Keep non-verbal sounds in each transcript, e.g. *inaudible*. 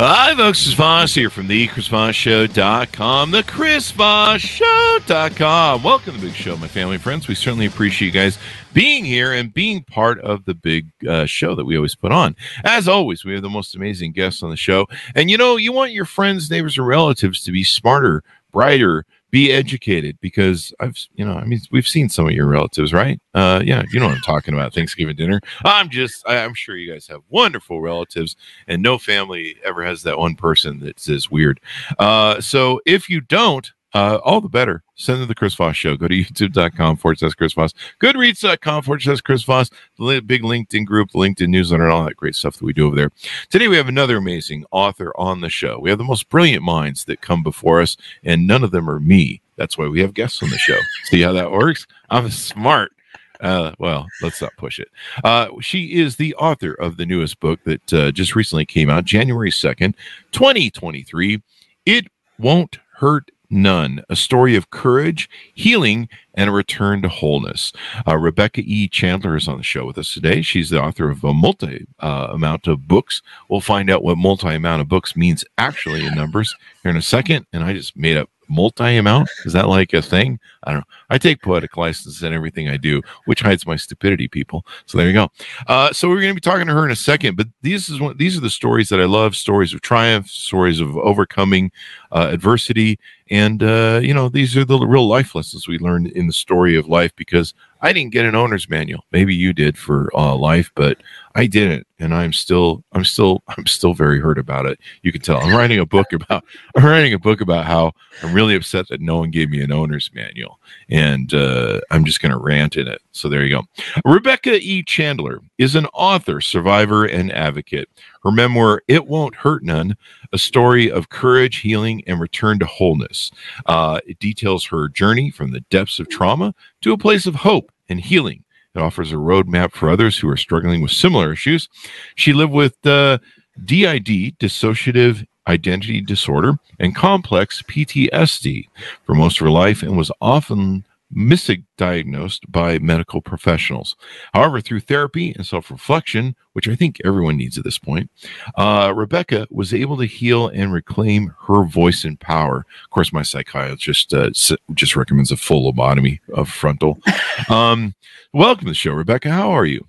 Hi, folks. It's Voss here from the ChrisVossShow.com, the ChrisVossShow.com. Welcome to the big show, my family and friends. We certainly appreciate you guys being here and being part of the big uh, show that we always put on. As always, we have the most amazing guests on the show. And you know, you want your friends, neighbors, and relatives to be smarter, brighter, be educated because I've, you know, I mean, we've seen some of your relatives, right? Uh, yeah, you know what I'm talking about. Thanksgiving dinner. I'm just, I, I'm sure you guys have wonderful relatives, and no family ever has that one person that says weird. Uh, so if you don't, uh, all the better. Send to the Chris Voss Show. Go to *laughs* youtube.com forward slash Chris Voss, goodreads.com forward slash Chris Voss, the big LinkedIn group, the LinkedIn newsletter, and all that great stuff that we do over there. Today, we have another amazing author on the show. We have the most brilliant minds that come before us, and none of them are me. That's why we have guests on the show. *laughs* See how that works? I'm smart. Uh, well, let's not push it. Uh, she is the author of the newest book that uh, just recently came out, January 2nd, 2023. It Won't Hurt None, a story of courage, healing, and a return to wholeness. Uh, Rebecca E. Chandler is on the show with us today. She's the author of a multi uh, amount of books. We'll find out what multi amount of books means actually in numbers here in a second. And I just made up multi amount. Is that like a thing? I don't know. I take poetic license in everything I do, which hides my stupidity, people. So there you go. Uh, so we're going to be talking to her in a second, but these is one, these are the stories that I love: stories of triumph, stories of overcoming uh, adversity, and uh, you know these are the real life lessons we learned in the story of life. Because I didn't get an owner's manual. Maybe you did for uh, life, but I didn't, and I'm still, I'm still, I'm still very hurt about it. You can tell. I'm writing a book about, *laughs* I'm writing a book about how I'm really upset that no one gave me an owner's manual, and uh, I'm just going to rant in it. So there you go. Rebecca E. Chandler is an author, survivor, and advocate. Her memoir, "It Won't Hurt None," a story of courage, healing, and return to wholeness. Uh, it details her journey from the depths of trauma to a place of hope and healing. It offers a roadmap for others who are struggling with similar issues. She lived with uh, DID, dissociative identity disorder, and complex PTSD for most of her life and was often misdiagnosed by medical professionals. However, through therapy and self reflection, which I think everyone needs at this point, uh, Rebecca was able to heal and reclaim her voice and power. Of course, my psychiatrist uh, just recommends a full lobotomy of frontal. *laughs* Um, welcome to the show, Rebecca. How are you?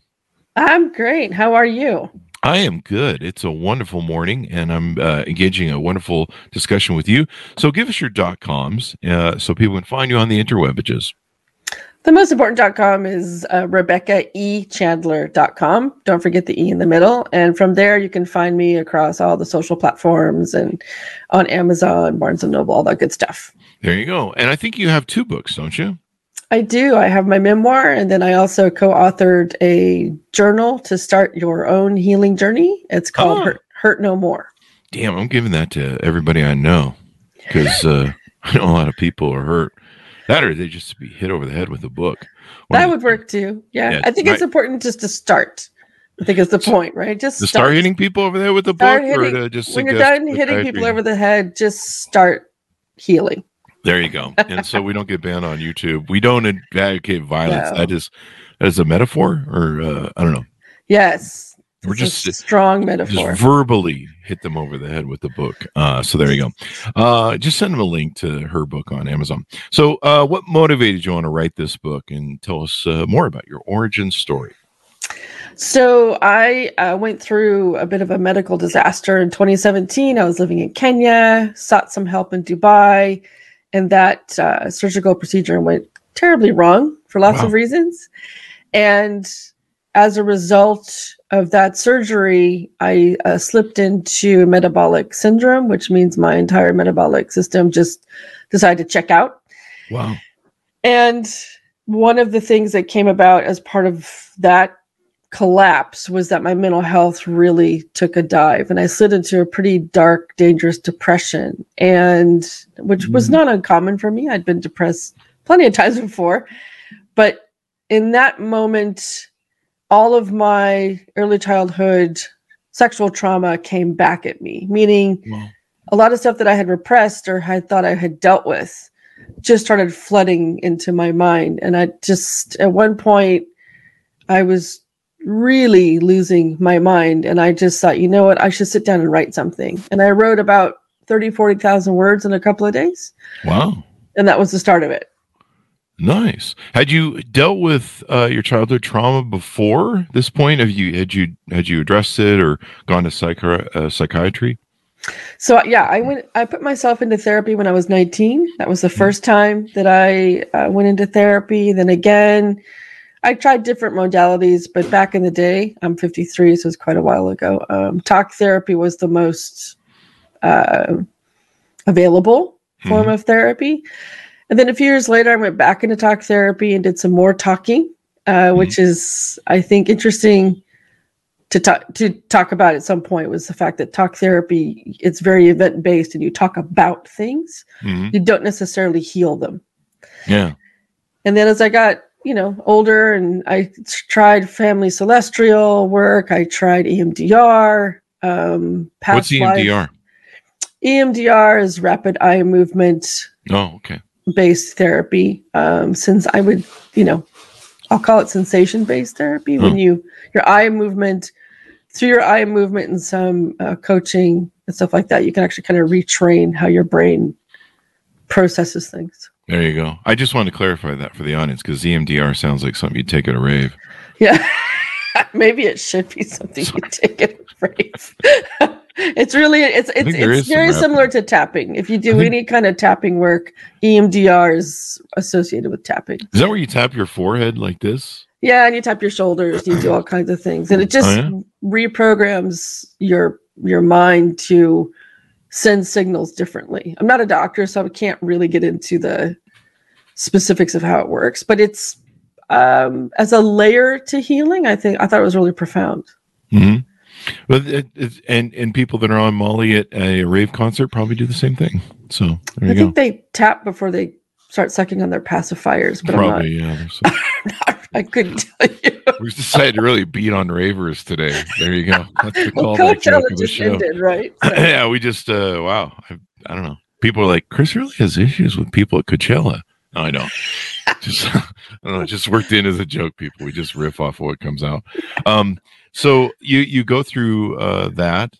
I'm great. How are you? I am good. It's a wonderful morning, and I'm uh, engaging a wonderful discussion with you. So, give us your dot coms uh, so people can find you on the interwebages. The most important dot com is uh, RebeccaEChandler.com. Don't forget the E in the middle. And from there, you can find me across all the social platforms and on Amazon, Barnes and Noble, all that good stuff. There you go. And I think you have two books, don't you? I do. I have my memoir, and then I also co authored a journal to start your own healing journey. It's called oh. Hurt, Hurt No More. Damn, I'm giving that to everybody I know because uh, *laughs* I know a lot of people are hurt. That or they just be hit over the head with a book. One that would work too. Yeah. yeah I think it's important just to start. I think it's the point, right? Just start. start hitting people over there with a book, hitting, or to just when you're done hitting people over the head, just start healing. There you go. And so we don't get banned on YouTube. We don't advocate violence. No. That is that is a metaphor, or uh, I don't know. Yes, we're just strong metaphor. Just verbally hit them over the head with the book. Uh, so there you go. Uh, just send them a link to her book on Amazon. So, uh, what motivated you on to write this book, and tell us uh, more about your origin story? So I uh, went through a bit of a medical disaster in 2017. I was living in Kenya, sought some help in Dubai, and that uh, surgical procedure went terribly wrong for lots wow. of reasons. And as a result of that surgery, I uh, slipped into metabolic syndrome, which means my entire metabolic system just decided to check out. Wow. And one of the things that came about as part of that collapse was that my mental health really took a dive and I slid into a pretty dark, dangerous depression and which was Mm. not uncommon for me. I'd been depressed plenty of times before. But in that moment, all of my early childhood sexual trauma came back at me, meaning Wow. a lot of stuff that I had repressed or had thought I had dealt with just started flooding into my mind. And I just, at one point, I was really losing my mind. And I just thought, you know what, I should sit down and write something. And I wrote about 30, 40,000 words in a couple of days. Wow. And that was the start of it. Nice. Had you dealt with uh, your childhood trauma before this point? Have you had you had you addressed it or gone to psychi- uh, psychiatry? So yeah, I went. I put myself into therapy when I was 19. That was the first time that I uh, went into therapy. Then again, I tried different modalities, but back in the day, I'm 53, so it's quite a while ago. Um, talk therapy was the most uh, available form of therapy. And then a few years later, I went back into talk therapy and did some more talking, uh, which is, I think, interesting to talk to talk about at some point. Was the fact that talk therapy it's very event based, and you talk about things. Mhm. You don't necessarily heal them. Yeah. And then as I got, you know, older and I tried family constellation work, I tried EMDR. Um, past What's E life- EMDR? EMDR is rapid eye movement Oh, okay. based therapy. Um, since I would, you know, I'll call it sensation based therapy when you your eye movement through your eye movement and some uh, coaching and stuff like that, you can actually kind of retrain how your brain processes things. There you go. I just wanted to clarify that for the audience because EMDR sounds like something you'd take at a rave. Yeah. *laughs* Maybe it should be something you take at a rave. *laughs* it's really it's it's, it's very similar to tapping. If you do think- any kind of tapping work, EMDR is associated with tapping. Is that where you tap your forehead like this? Yeah, and you tap your shoulders, you do all kinds of things. And it oh, just Oh, yeah? reprograms your your mind to send signals differently. I'm not a doctor, so I can't really get into the specifics of how it works, but it's um as a layer to healing, I think I thought it was really profound. Mm-hmm. But it, it, and and people that are on Molly at a rave concert probably do the same thing. So I go. think they tap before they start sucking on their pacifiers, but Probably yeah. I'm *laughs* not, I couldn't *laughs* tell you. we decided to really beat on ravers today. There you go. That's the *laughs* Well, callback joke of the show. ended, right? *laughs* So- yeah, we just uh wow. I, I don't know. People are like, Chris really has issues with people at Coachella. No, I don't. just I don't know, just worked in as a joke, people. We just riff off of what comes out. Um, so you you go through uh that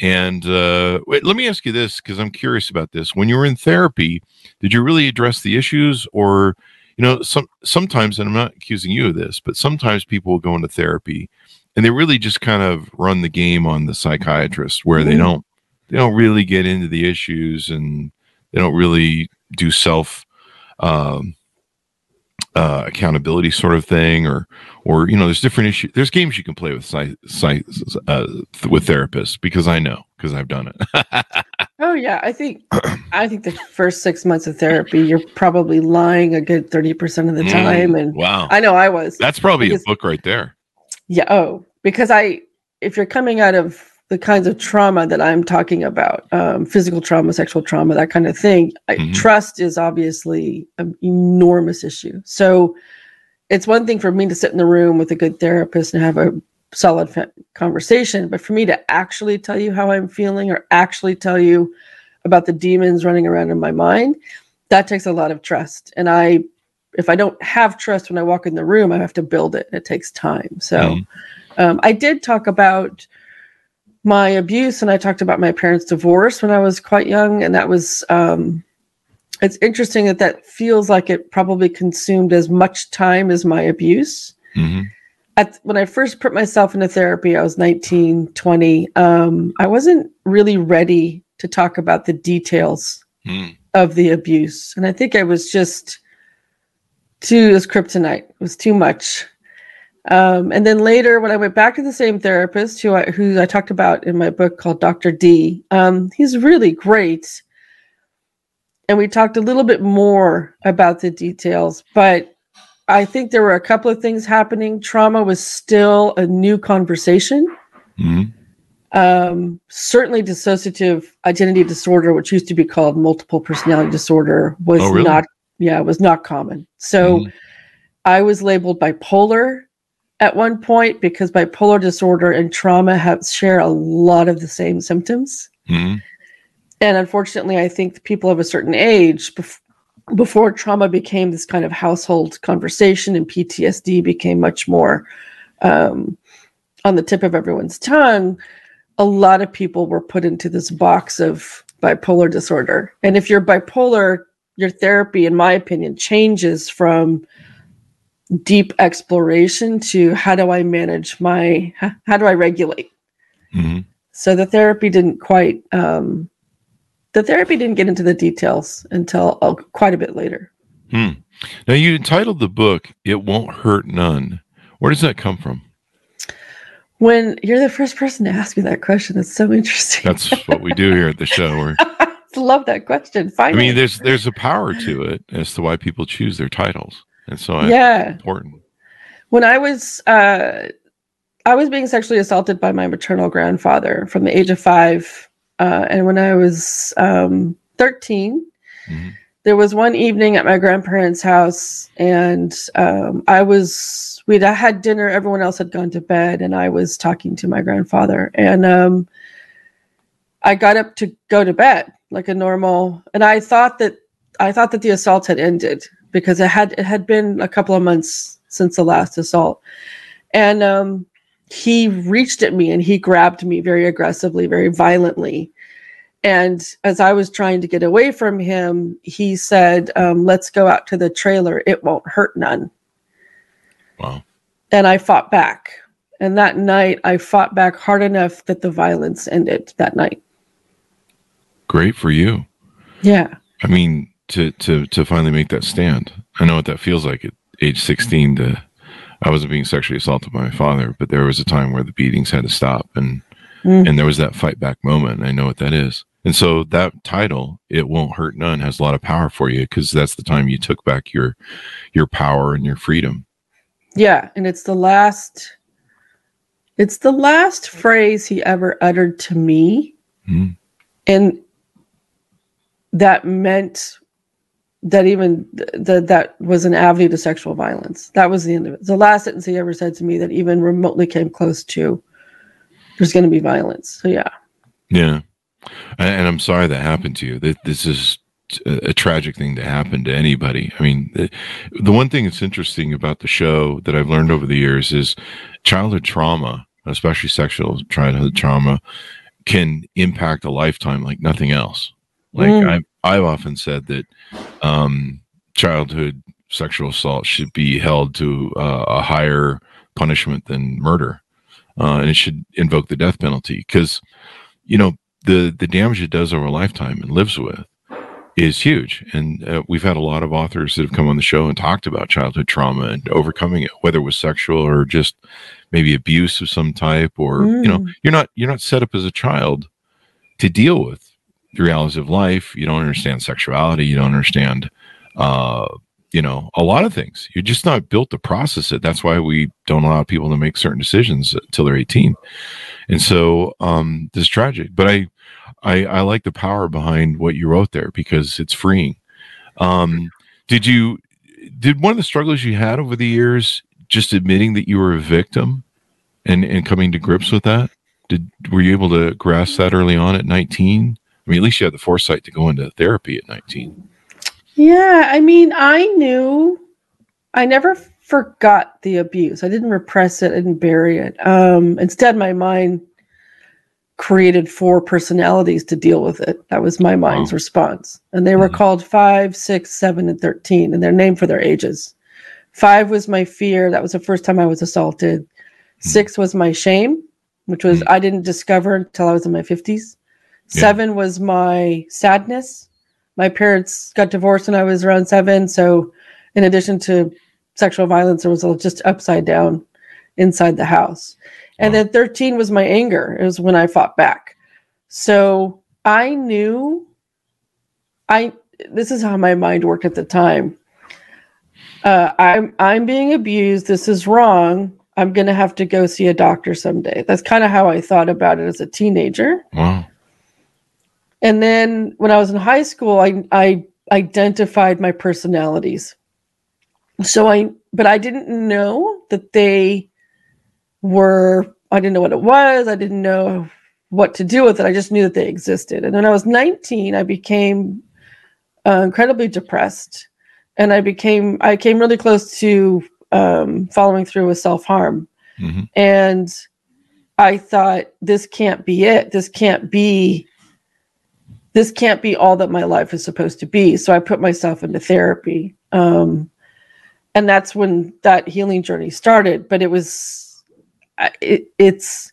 and uh wait, let me ask you this because I'm curious about this. When you were in therapy, did you really address the issues or you know, some sometimes, and I'm not accusing you of this, but sometimes people will go into therapy and they really just kind of run the game on the psychiatrist where they Mhm. don't they don't really get into the issues and they don't really do self um uh accountability sort of thing or or you know there's different issues there's games you can play with psy, psy, uh, th- with therapists because i know because i've done it *laughs* Oh yeah, I think I think the first six months of therapy, you're probably lying a good thirty percent of the Mm, time, and wow I know I was. that's probably because- a book right there Yeah. Oh, because I, if you're coming out of the kinds of trauma that I'm talking about, um, physical trauma, sexual trauma, that kind of thing, I, Mhm. trust is obviously an enormous issue. So it's one thing for me to sit in the room with a good therapist and have a solid fa- conversation, but for me to actually tell you how I'm feeling or actually tell you about the demons running around in my mind, that takes a lot of trust. And I, if I don't have trust when I walk in the room, I have to build it. It takes time. So Mhm. um, I did talk about my abuse and I talked about my parents' divorce when I was quite young. And that was, um, it's interesting that that feels like it probably consumed as much time as my abuse hmm at when I first put myself into therapy, I was 19, 20. Um, I wasn't really ready to talk about the details mm of the abuse. And I think I was just too, it was kryptonite. It was too much. Um, and then later, when I went back to the same therapist who I, who I talked about in my book called Dr. D, um, he's really great. And we talked a little bit more about the details, but I think there were a couple of things happening. Trauma was still a new conversation. Mhm. Um, certainly, dissociative identity disorder, which used to be called multiple personality disorder, was Oh, really? not. Yeah, was not common. So, Mhm. I was labeled bipolar at one point because bipolar disorder and trauma have share a lot of the same symptoms. Mhm. And unfortunately, I think people of a certain age, bef- before trauma became this kind of household conversation and PTSD became much more um, on the tip of everyone's tongue, a lot of people were put into this box of bipolar disorder. And if you're bipolar, your therapy, in my opinion, changes from deep exploration to how do I manage my, how do I regulate? Mhm. So the therapy didn't quite, um, the therapy didn't get into the details until uh, quite a bit later. Hmm. Now you entitled the book "It Won't Hurt None." Where does that come from? When you're the first person to ask me that question, that's so interesting. That's what we do here at the show. We're, I *laughs* love that question. I mean, there's there's a power to it as to why people choose their titles, and so I, yeah. important. When I was, uh, I was being sexually assaulted by my maternal grandfather from the age of five, uh, and when I was um, 13, Mhm. there was one evening at my grandparents' house, and um, I was we'd had dinner. Everyone else had gone to bed, and I was talking to my grandfather, and um, I got up to go to bed like a normal, and I thought that I thought that the assault had ended because it had it had been a couple of months since the last assault, and um, he reached at me and he grabbed me very aggressively, very violently. And as I was trying to get away from him, he said, um, Let's go out to the trailer. It won't hurt none. Wow. And I fought back. And that night, I fought back hard enough that the violence ended that night. Great for you. Yeah. I mean, to to to finally make that stand. I know what that feels like at age 16 to I wasn't being sexually assaulted by my father, but there was a time where the beatings had to stop and Mm. and there was that fight back moment. I know what that is. And so that title, It Won't Hurt None, has a lot of power for you because that's the time you took back your your power and your freedom. Yeah. And it's the last, it's the last phrase he ever uttered to me. Mm. and that meant that even th- that that was an avenue to sexual violence. That was the end of it. The last sentence he ever said to me that even remotely came close to there's going to be violence. So yeah, Yeah. And I'm sorry that happened to you. That this is a, a tragic thing to happen to anybody. I mean, the, the one thing that's interesting about the show that I've learned over the years is childhood trauma, especially sexual childhood trauma, can impact a lifetime like nothing else. Like Mm. I've, I've often said that um, childhood sexual assault should be held to uh, a higher punishment than murder, uh, and it should invoke the death penalty because, you know, the the damage it does over a lifetime and lives with is huge. And uh, we've had a lot of authors that have come on the show and talked about childhood trauma and overcoming it, whether it was sexual or just maybe abuse of some type, or you know, Mm. you're not you're not set up as a child to deal with the realities of life. You don't understand sexuality. You don't understand, uh, you know, a lot of things. You're just not built to process it. That's why we don't allow people to make certain decisions until they're 18. And so um, this is tragic. But I, I, I like the power behind what you wrote there because it's freeing. Um, did you? Did one of the struggles you had over the years just admitting that you were a victim and and coming to grips with that? Did were you able to grasp that early on at 19? I mean, at least you had the foresight to go into therapy at 19. yeah. I mean, I knew. I never forgot the abuse. I didn't repress it. I didn't bury it. Um, instead, my mind created four personalities to deal with it. That was my mind's Wow. response. And they were Mhm. called five, six, seven, and 13, and they're named for their ages. Five was my fear. That was the first time I was assaulted. Six was my shame, which was Mhm. I didn't discover until I was in my 50s. Yeah. Seven was my sadness. My parents got divorced when I was around seven. So, in addition to sexual violence, there was a- just upside down inside the house. And Wow. then 13 was my anger. It was when I fought back. So I knew I this is how my mind worked at the time. uh, I'm I'm being abused. This is wrong. I'm gonna have to go see a doctor someday. That's kind of how I thought about it as a teenager. Wow. And then when I was in high school, I I identified my personalities. So I but I didn't know that they were I didn't know what it was. I didn't know what to do with it. I just knew that they existed. And when I was 19, I became uh, incredibly depressed and I became I came really close to um, following through with self harm, hmm and I thought this can't be it. This can't be. This can't be all that my life is supposed to be. So I put myself into therapy, um, and that's when that healing journey started. But it was, it, it's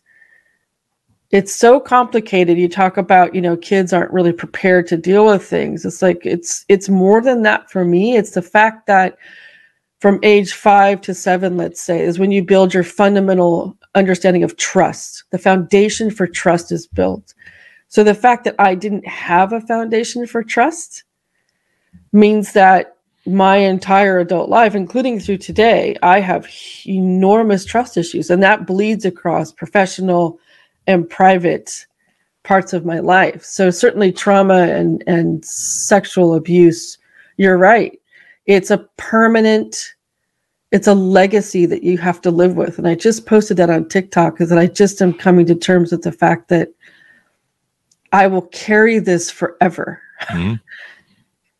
it's so complicated. You talk about you know kids aren't really prepared to deal with things. It's like it's it's more than that for me. It's the fact that from age 5 to 7 let's say is when you build your fundamental understanding of trust. The foundation for trust is built so the fact that i didn't have a foundation for trust means that my entire adult life including through today i have enormous trust issues and that bleeds across professional and private parts of my life. So certainly trauma and and sexual abuse, you're right. It's a permanent it's a legacy that you have to live with. And I just posted that on TikTok that I just am coming to terms with the fact that I will carry this forever. Mhm. *laughs*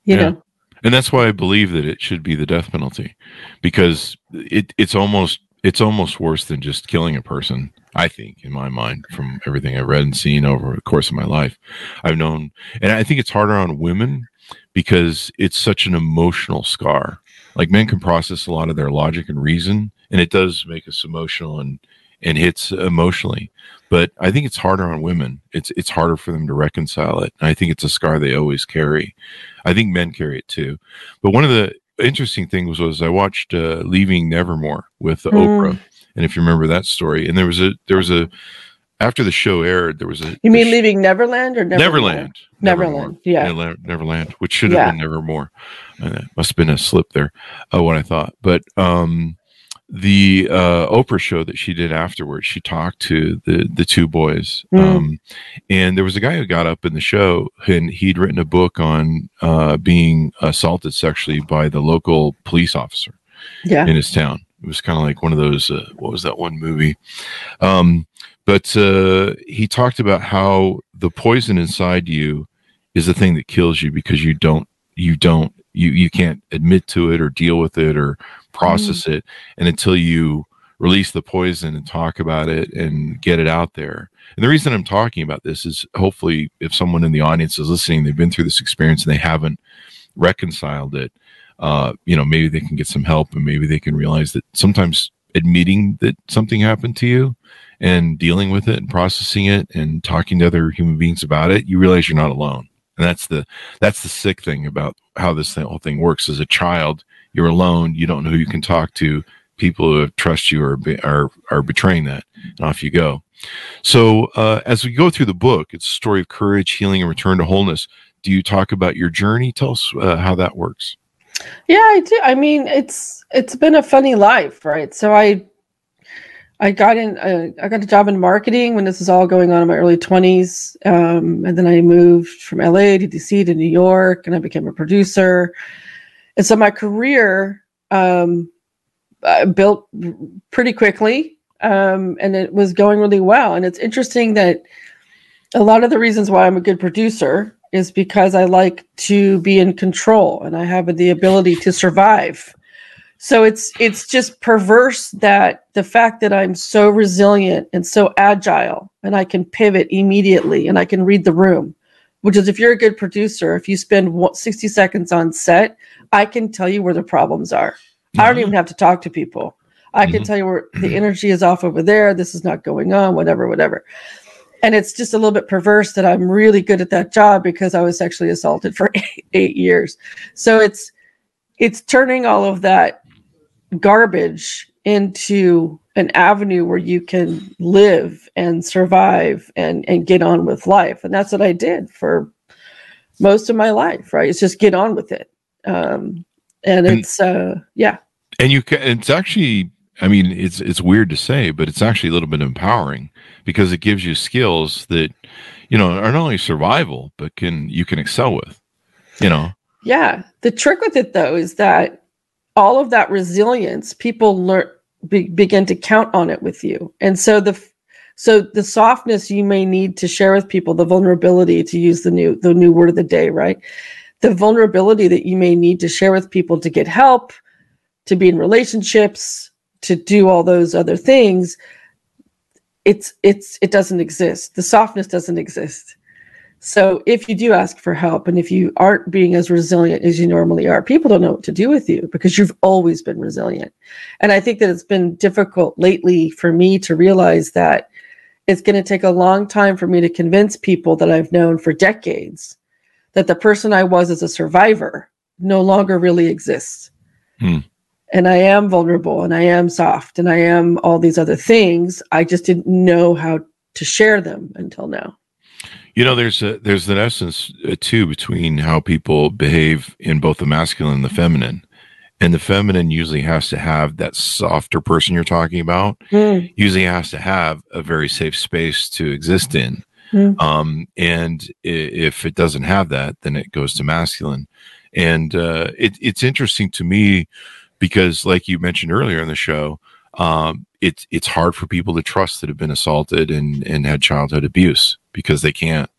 You Yeah. know. and that's why I believe that it should be the death penalty, because it it's almost it's almost worse than just killing a person. I think, in my mind, from everything I've read and seen over the course of my life, I've known, and I think it's harder on women because it's such an emotional scar. Like men can process a lot of their logic and reason, and it does make us emotional and and hits emotionally. But I think it's harder on women. It's it's harder for them to reconcile it. And I think it's a scar they always carry. I think men carry it too. But one of the interesting things was I watched uh, Leaving Nevermore with Mm. Oprah, and if you remember that story, and there was a there was a after the show aired, there was a You mean sh- leaving Neverland or Neverland? Neverland, Neverland. Yeah. Neverland, Neverland, which should have Yeah. been Nevermore. Uh, must have been a slip there, uh, what I thought. But um, the uh, Oprah show that she did afterwards, she talked to the the two boys, Mm. um, and there was a guy who got up in the show, and he'd written a book on uh, being assaulted sexually by the local police officer Yeah. in his town. It was kind of like one of those. Uh, what was that one movie? Um, but uh, he talked about how the poison inside you is the thing that kills you because you don't you don't you you can't admit to it or deal with it or process it, and until you release the poison and talk about it and get it out there. And the reason I'm talking about this is hopefully if someone in the audience is listening, they've been through this experience and they haven't reconciled it uh, you know, maybe they can get some help and maybe they can realize that sometimes admitting that something happened to you and dealing with it and processing it and talking to other human beings about it, you realize you're not alone. And that's the that's the sick thing about how this whole thing works. As a child, you're alone. You don't know who you can talk to. People who trust you are are are betraying that, and off you go. So uh, as we go through the book, it's a story of courage, healing, and return to wholeness. Do you talk about your journey? Tell us uh, how that works. Yeah, I do. I mean, it's it's been a funny life, right? So I I got in uh, I got a job in marketing when this was all going on in my early 20s. Um, and then I moved from LA to DC to New York and I became a producer. And so my career um, built pretty quickly um, and it was going really well. And it's interesting that a lot of the reasons why I'm a good producer is because I like to be in control and I have the ability to survive. So it's it's just perverse that the fact that I'm so resilient and so agile and I can pivot immediately and I can read the room, which is if you're a good producer, if you spend 60 seconds on set, I can tell you where the problems are. I don't even have to talk to people. I can Mhm. tell you where the energy is off over there. This is not going on, whatever, whatever. And it's just a little bit perverse that I'm really good at that job because I was sexually assaulted for eight, *laughs* eight years. So it's it's turning all of that garbage into an avenue where you can live and survive and and get on with life. And that's what I did for most of my life, right? It's just get on with it. Um, and And- it's uh yeah and you can it's actually i mean it's it's weird to say but it's actually a little bit empowering because it gives you skills that you know are not only survival but can you can excel with you know Yeah. The trick with it, though, is that all of that resilience, people learn be, begin to count on it with you, and so the so the softness you may need to share with people, the vulnerability to use the new the new word of the day, right? The vulnerability that you may need to share with people to get help, to be in relationships, to do all those other things. It's it's it doesn't exist. The softness doesn't exist. So if you do ask for help and if you aren't being as resilient as you normally are, people don't know what to do with you because you've always been resilient. And I think that it's been difficult lately for me to realize that it's going to take a long time for me to convince people that I've known for decades that the person I was as a survivor no longer really exists. Hmm. And I am vulnerable and I am soft and I am all these other things. I just didn't know how to share them until now. You know there's a there's an essence uh, too between how people behave in both the masculine and the feminine and the feminine usually has to have that softer person you're talking about Hmm. usually has to have a very safe space to exist in. Mm. Um, and if it doesn't have that, then it goes to masculine. And uh, it, it's interesting to me because, like you mentioned earlier in the show, um, it's it's hard for people to trust that have been assaulted and and had childhood abuse because they can't.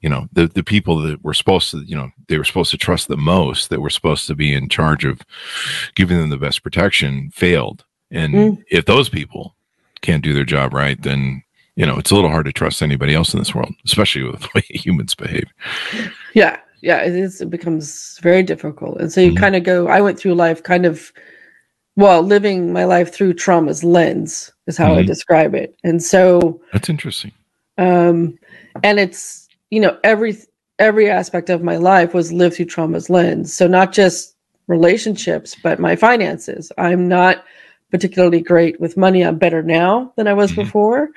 You know, the the people that were supposed to, you know, they were supposed to trust the most, that were supposed to be in charge of giving them the best protection, failed. And Mm. if those people can't do their job right, then you know it's a little hard to trust anybody else in this world, especially with *laughs* the way humans behave. Yeah, yeah, it is. It becomes very difficult, and so you Mhm. kind of go. I went through life kind of, well, living my life through trauma's lens is how I Mhm. describe it, and so, That's interesting. um, and it's you know every every aspect of my life was lived through trauma's lens. So not just relationships, but my finances. I'm not particularly great with money. I'm better now than I was Mhm. before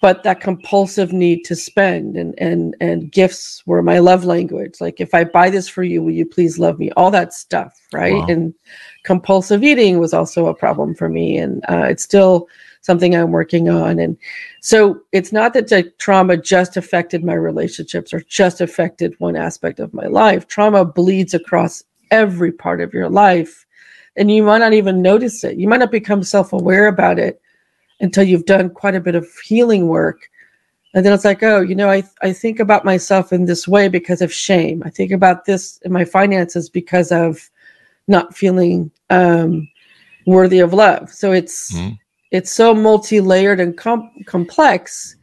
but that compulsive need to spend and and and gifts were my love language. Like if i buy this for you will you please love me? All that stuff right? Wow. and compulsive eating was also a problem for me and uh, it's still something i'm working on. And so it's not that the trauma just affected my relationships or just affected one aspect of my life. Trauma bleeds across every part of your life and you might not even notice it. You might not become self-aware about it until you've done quite a bit of healing work. And then it's like, oh, you know, I, I think about myself in this way because of shame. I think about this in my finances because of not feeling um, worthy of love. So it's Mhm. it's so multi-layered and com- complex,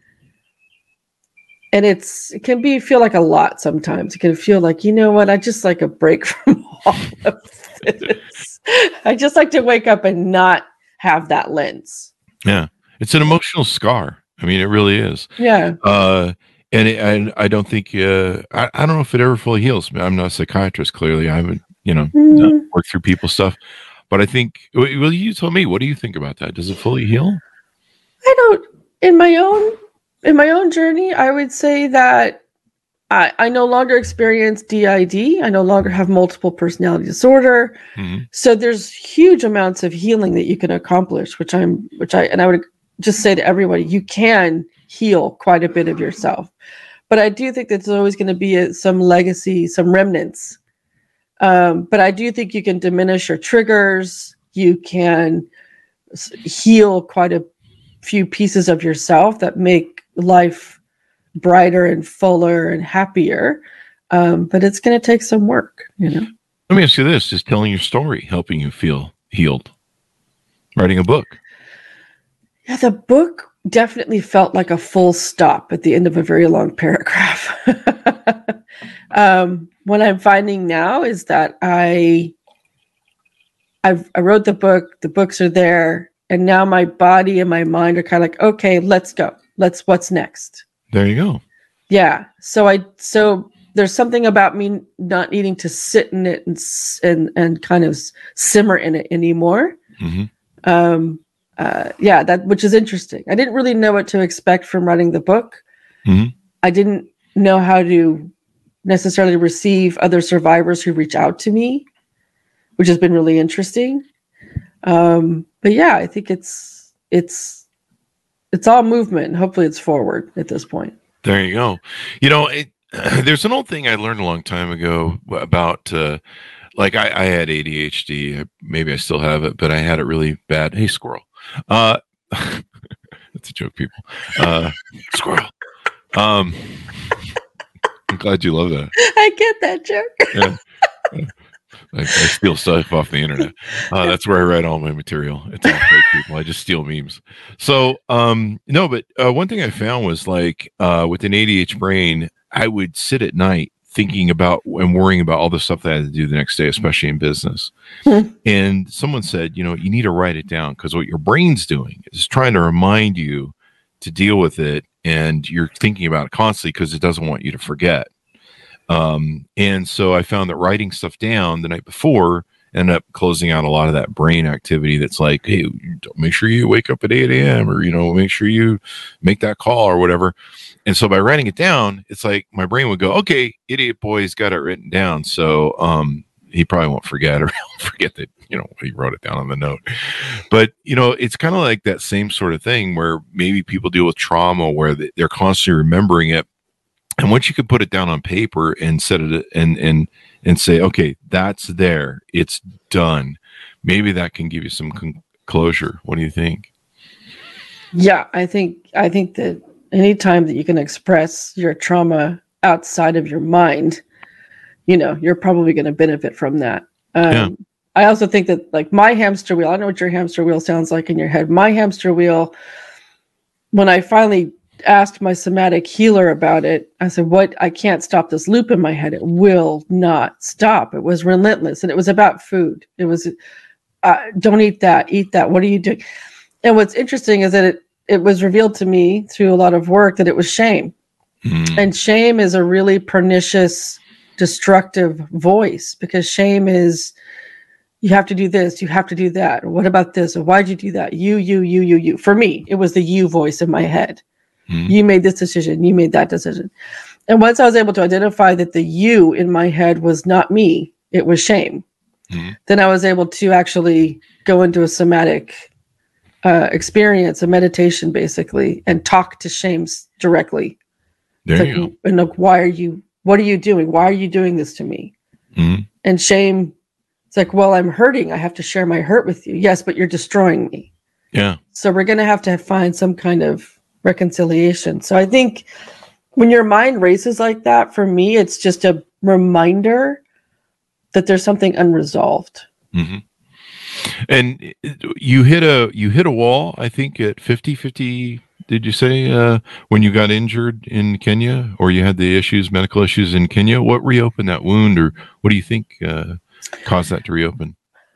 and it's it can be feel like a lot sometimes. It can feel like you know what, I just like a break *laughs* from all of this. I just like to wake up and not have that lens. Yeah, it's an emotional scar. I mean, it really is. Yeah. Uh, and it, I, I don't think uh, I, I don't know if it ever fully heals. I'm not a psychiatrist. Clearly, I haven't you know Mm, worked through people's stuff. But I think. Well, you tell me. What do you think about that? Does it fully heal? I don't in my own in my own journey, I would say that I, I no longer experience DID. I no longer have multiple personality disorder. Mhm. So there's huge amounts of healing that you can accomplish, which I'm which I and I would just say to everybody, you can heal quite a bit of yourself. But I do think that there's always going to be a, some legacy, some remnants. Um, but I do think you can diminish your triggers. You can heal quite a few pieces of yourself that make life brighter and fuller and happier. Um, but it's going to take some work, you know. Let me ask you this: Is telling your story helping you feel healed? Writing a book. Yeah, the book definitely felt like a full stop at the end of a very long paragraph. *laughs* um, what I'm finding now is that I, I've, I wrote the book. The books are there, and now my body and my mind are kind of like, okay, let's go. Let's. What's next? There you go. Yeah. So I. So there's something about me not needing to sit in it and and and kind of simmer in it anymore hmm um uh yeah that which is interesting i didn't really know what to expect from writing the book Mhm. i didn't know how to necessarily receive other survivors who reach out to me which has been really interesting. Um, but yeah, I think it's it's it's all movement, and hopefully, it's forward at this point. There you go. You know, it, *clears throat* there's an old thing I learned a long time ago about. Uh, like I, I had ADHD. Maybe I still have it, but I had it really bad. Hey, squirrel. Uh, *laughs* that's a joke, people. Uh, squirrel. Um, *laughs* I'm glad you love that. *laughs* I get that joke. Yeah. I, I steal stuff off the internet. Uh, *laughs* that's where I write all my material. It's all fake people. I just steal memes. So, um, no, but uh, one thing I found was like uh, with an ADH brain, I would sit at night thinking about and worrying about all the stuff that I had to do the next day, especially in business. Hmm. and someone said, you know, you need to write it down because what your brain's doing is trying to remind you to deal with it, and you're thinking about it constantly because it doesn't want you to forget. Um, and so I found that writing stuff down the night before ended up closing out a lot of that brain activity that's like, hey, make sure you wake up at 8 a.m. or, you know, make sure you make that call or whatever. And so by writing it down, it's like my brain would go, okay, idiot boy's got it written down. So um, he probably won't forget *laughs* or forget that, you know, he wrote it down on the note. But, you know, it's kind of like that same sort of thing where maybe people deal with trauma where they're constantly remembering it and once you could put it down on paper and set it and and and say okay that's there it's done maybe that can give you some con- closure what do you think Yeah, I think I think that anytime that you can express your trauma outside of your mind, you know, you're probably going to benefit from that. Um, Yeah. I also think that like my hamster wheel, I know what your hamster wheel sounds like in your head. My hamster wheel, when I finally asked my somatic healer about it, I said, What? I can't stop this loop in my head. It will not stop. It was relentless. And it was about food. It was, uh, don't eat that, eat that. What are you doing? And what's interesting is that it, it was revealed to me through a lot of work that it was shame. Mm, And shame is a really pernicious, destructive voice because shame is you have to do this, you have to do that. What about this? Why'd you do that? You, you, you, you, you. For me, it was the you voice in my head. Mm, You made this decision, you made that decision. And once I was able to identify that the you in my head was not me, it was shame, Mhm. then I was able to actually go into a somatic uh, experience, a meditation basically, and talk to shame directly. there you like, go and look, why are you, what are you doing? Why are you doing this to me? Mhm. And shame, it's like, well, I'm hurting. I have to share my hurt with you. Yes, but you're destroying me. yeah So we're going to have to find some kind of reconciliation. So I think when your mind races like that, for me, it's just a reminder that there's something unresolved. hmm and you hit a you hit a wall i think at 50 50 did you say uh when you got injured in kenya or you had the issues medical issues in kenya what reopened that wound or what do you think uh caused that to reopen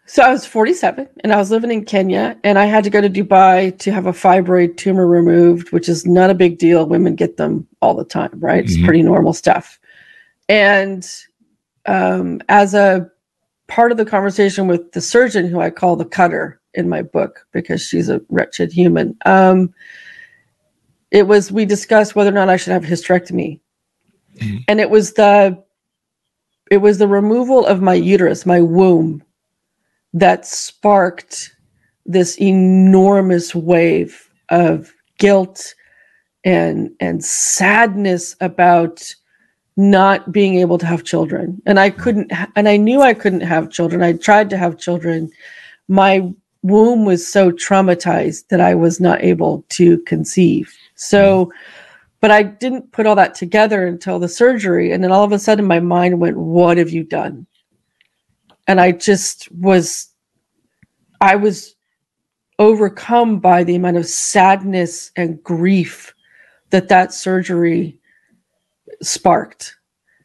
So I was 47 and I was living in Kenya and I had to go to Dubai to have a fibroid tumor removed, which is not a big deal. Women get them all the time, right? It's Mhm. pretty normal stuff. And um, as a part of the conversation with the surgeon, who I call the cutter in my book because she's a wretched human, um, it was we discussed whether or not I should have a hysterectomy. Mhm. And it was the it was the removal of my uterus, my womb, that sparked this enormous wave of guilt and and sadness about not being able to have children. And i couldn't and i knew i couldn't have children. I tried to have children. My womb was so traumatized that i was not able to conceive. So but i didn't put all that together until the surgery. And then all of a sudden my mind went what have you done and i just was i was overcome by the amount of sadness and grief that that surgery sparked.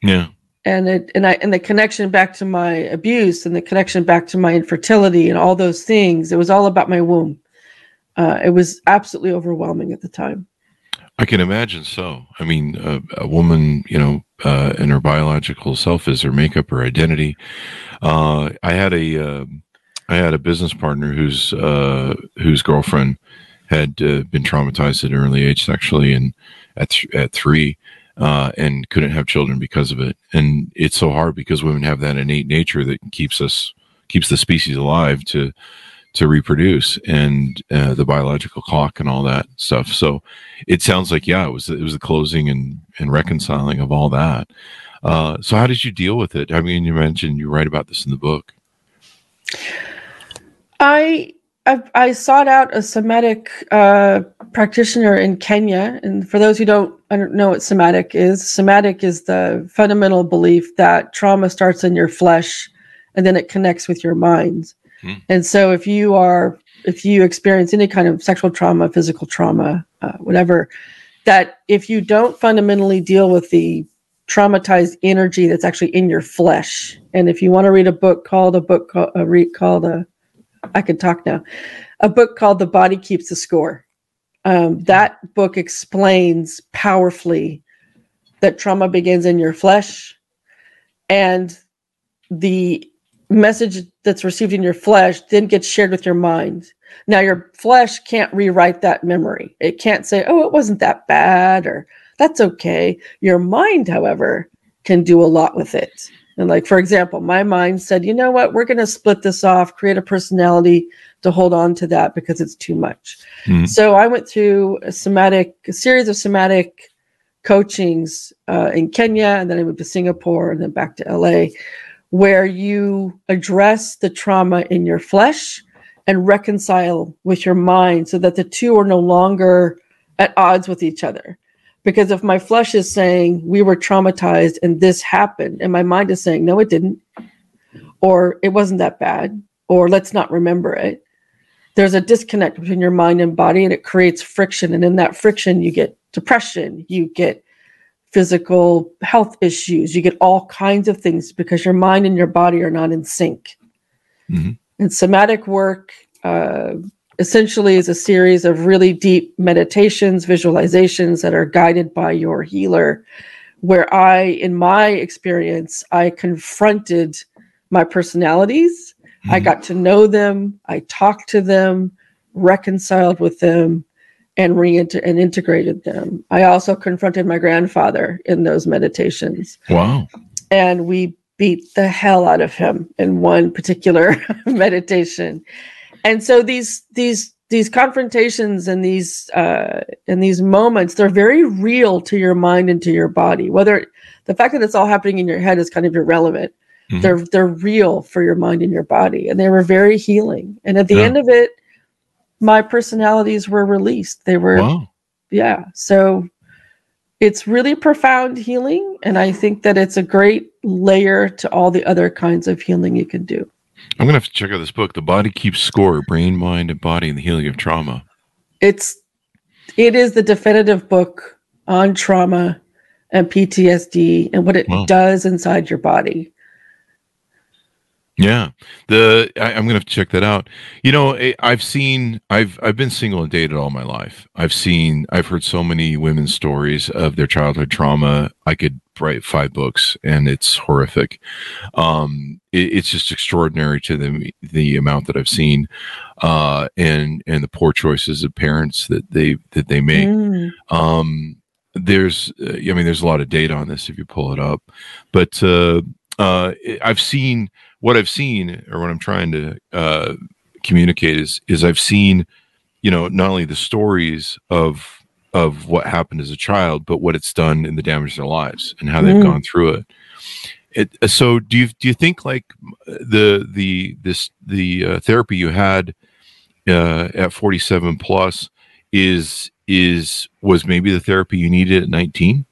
Yeah. And it and i and the connection back to my abuse and the connection back to my infertility and all those things it was all about my womb. Uh, it was absolutely overwhelming at the time I can imagine so. I mean, a, a woman, you know, uh, and her biological self is her makeup, her identity. Uh, I had a, uh, I had a business partner whose uh, whose girlfriend had uh, been traumatized at an early age sexually, and at th- at three, uh, and couldn't have children because of it. And it's so hard because women have that innate nature that keeps us keeps the species alive to to reproduce and uh, the biological clock and all that stuff. So it sounds like yeah, it was it was the closing and and reconciling of all that. Uh, so how did you deal with it? I mean, you mentioned you write about this in the book. I I, I sought out a somatic uh, practitioner in Kenya, and for those who don't, don't know what somatic is. Somatic is the fundamental belief that trauma starts in your flesh, and then it connects with your mind. Hmm. And so, if you are, if you experience any kind of sexual trauma, physical trauma, uh, whatever, that if you don't fundamentally deal with the traumatized energy that's actually in your flesh, and if you want to read a book called a book called, a read called a I can talk now. A book called The Body Keeps the Score. Um, that book explains powerfully that trauma begins in your flesh and the message that's received in your flesh then gets shared with your mind. Now, your flesh can't rewrite that memory. It can't say, oh, it wasn't that bad or that's okay. Your mind, however, can do a lot with it. And like, for example, my mind said, you know what, we're going to split this off, create a personality to hold on to that because it's too much. Mm. So I went through a somatic, a series of somatic coachings uh, in Kenya, and then I moved to Singapore and then back to LA, where you address the trauma in your flesh and reconcile with your mind so that the two are no longer at odds with each other. Because if my flesh is saying we were traumatized and this happened, and my mind is saying no, it didn't, or it wasn't that bad, or let's not remember it, there's a disconnect between your mind and body, and it creates friction. And in that friction, you get depression, you get physical health issues, you get all kinds of things because your mind and your body are not in sync. Mm-hmm. And somatic work, uh, essentially is a series of really deep meditations, visualizations that are guided by your healer. Where I, in my experience, I confronted my personalities. Mm-hmm. I got to know them. I talked to them, reconciled with them, and reinter- and integrated them. I also confronted my grandfather in those meditations. Wow! And we beat the hell out of him in one particular *laughs* meditation and so these these these confrontations and these uh, and these moments they're very real to your mind and to your body whether the fact that it's all happening in your head is kind of irrelevant mm-hmm. they're they're real for your mind and your body and they were very healing and at the yeah. end of it my personalities were released they were wow. yeah so it's really profound healing and i think that it's a great layer to all the other kinds of healing you can do I'm gonna have to check out this book, The Body Keeps Score: Brain, Mind, and Body and the Healing of Trauma. It's it is the definitive book on trauma and PTSD and what it wow. does inside your body. Yeah, the I, am gonna have to check that out. You know, I've seen, I've I've been single and dated all my life. I've seen, I've heard so many women's stories of their childhood trauma. I could write five books, and it's horrific. Um, it, it's just extraordinary to the the amount that I've seen, uh, and and the poor choices of parents that they that they make. Mm. Um, there's, uh, I mean, there's a lot of data on this if you pull it up, but uh, uh, I've seen what I've seen, or what I'm trying to uh, communicate is is I've seen, you know, not only the stories of of what happened as a child, but what it's done in the damage to their lives and how they've mm. gone through it. It, uh, so do you do you think like the the this the uh, therapy you had uh, at 47 plus is is was maybe the therapy you needed at 19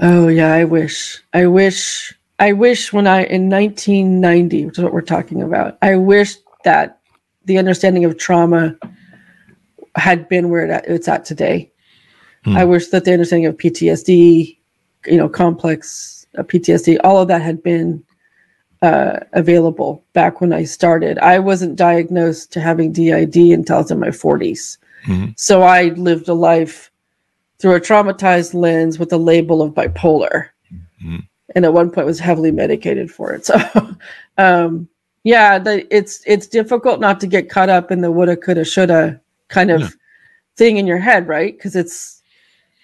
oh yeah i wish i wish I wish when I in 1990, which is what we're talking about, I wish that the understanding of trauma had been where it's at today. Hmm. I wish that the understanding of PTSD, you know, complex uh, PTSD, all of that had been uh, available back when I started. I wasn't diagnosed to having DID until I was in my 40s. Mm-hmm. So I lived a life through a traumatized lens with the label of bipolar. Mm-hmm and at one point was heavily medicated for it. So, *laughs* um, yeah, the, it's it's difficult not to get caught up in the woulda, coulda, shoulda kind of yeah. thing in your head, right? Because it's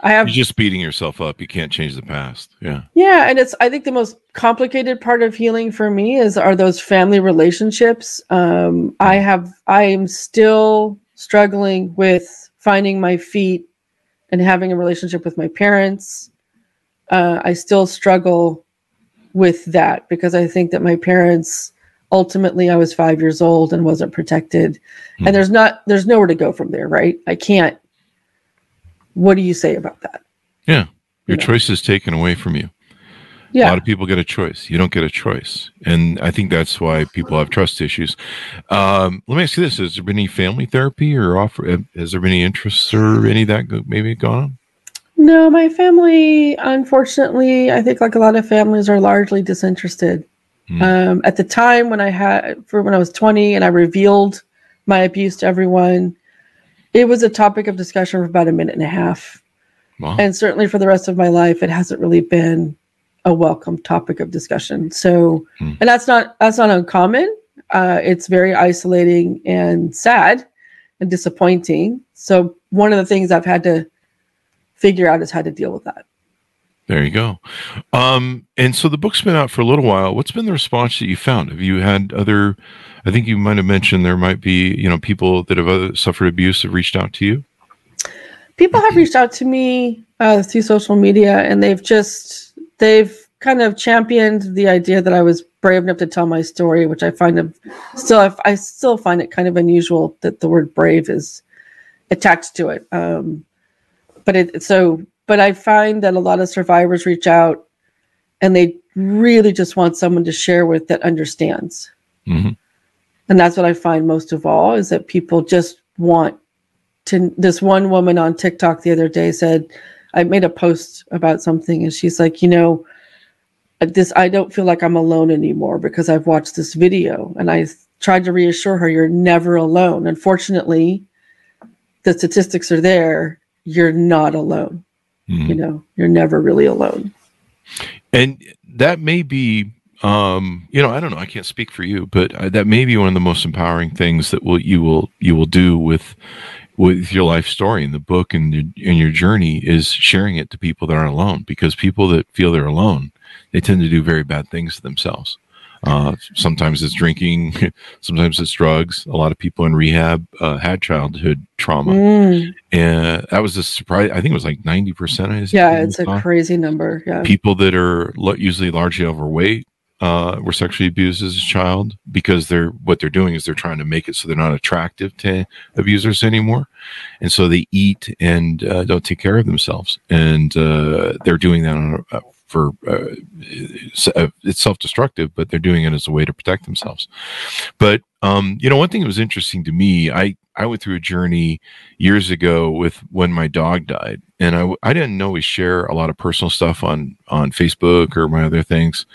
I have You're just beating yourself up. You can't change the past. Yeah. Yeah, and it's I think the most complicated part of healing for me is are those family relationships. Um, I have I am still struggling with finding my feet and having a relationship with my parents. Uh, I still struggle with that because I think that my parents ultimately I was five years old and wasn't protected, Hmm. and there's not there's nowhere to go from there, right? I can't. What do you say about that? Yeah. Your Yeah. choice is taken away from you. Yeah. A lot of people get a choice. You don't get a choice. And I think that's why people have trust issues. Um, let me ask you this Has there been any family therapy or offer? Has there been any interest or any of that maybe gone on? No, my family, unfortunately, I think like a lot of families are largely disinterested. Hmm. Um, at the time when I had, for when I was 20 and I revealed my abuse to everyone, it was a topic of discussion for about a minute and a half. Wow. And certainly for the rest of my life, it hasn't really been a welcome topic of discussion. So, Hmm. and that's not, that's not uncommon. Uh, it's very isolating and sad and disappointing. So one of the things I've had to figure out is how to deal with that. There you go. Um, and so the book's been out for a little while. What's been the response that you found? Have you had other? I think you might have mentioned there might be you know people that have uh, suffered abuse have reached out to you. People have reached out to me uh, through social media, and they've just they've kind of championed the idea that I was brave enough to tell my story, which I find of still I still find it kind of unusual that the word brave is attached to it. Um, but it so but I find that a lot of survivors reach out and they really just want someone to share with that understands. hmm and that's what i find most of all is that people just want to this one woman on tiktok the other day said i made a post about something and she's like you know this i don't feel like i'm alone anymore because i've watched this video and i tried to reassure her you're never alone unfortunately the statistics are there you're not alone. Hmm you know you're never really alone. And that may be um you know i don't know i can't speak for you but uh, that may be one of the most empowering things that will you will you will do with with your life story and the book and your, and your journey is sharing it to people that aren't alone because people that feel they're alone they tend to do very bad things to themselves uh, sometimes it's drinking *laughs* sometimes it's drugs. A lot of people in rehab uh, had childhood trauma. Mm, and that was a surprise i think it was like 90% I yeah it's a crazy number yeah. People that are usually largely overweight uh, were sexually abused as a child because they're what they're doing is they're trying to make it so they're not attractive to abusers anymore, and so they eat and uh, don't take care of themselves, and uh, they're doing that on a, for uh, it's, uh, self-destructive, but they're doing it as a way to protect themselves. But um, you know, one thing that was interesting to me, I I went through a journey years ago with when my dog died, and I I didn't always share a lot of personal stuff on on Facebook or my other things,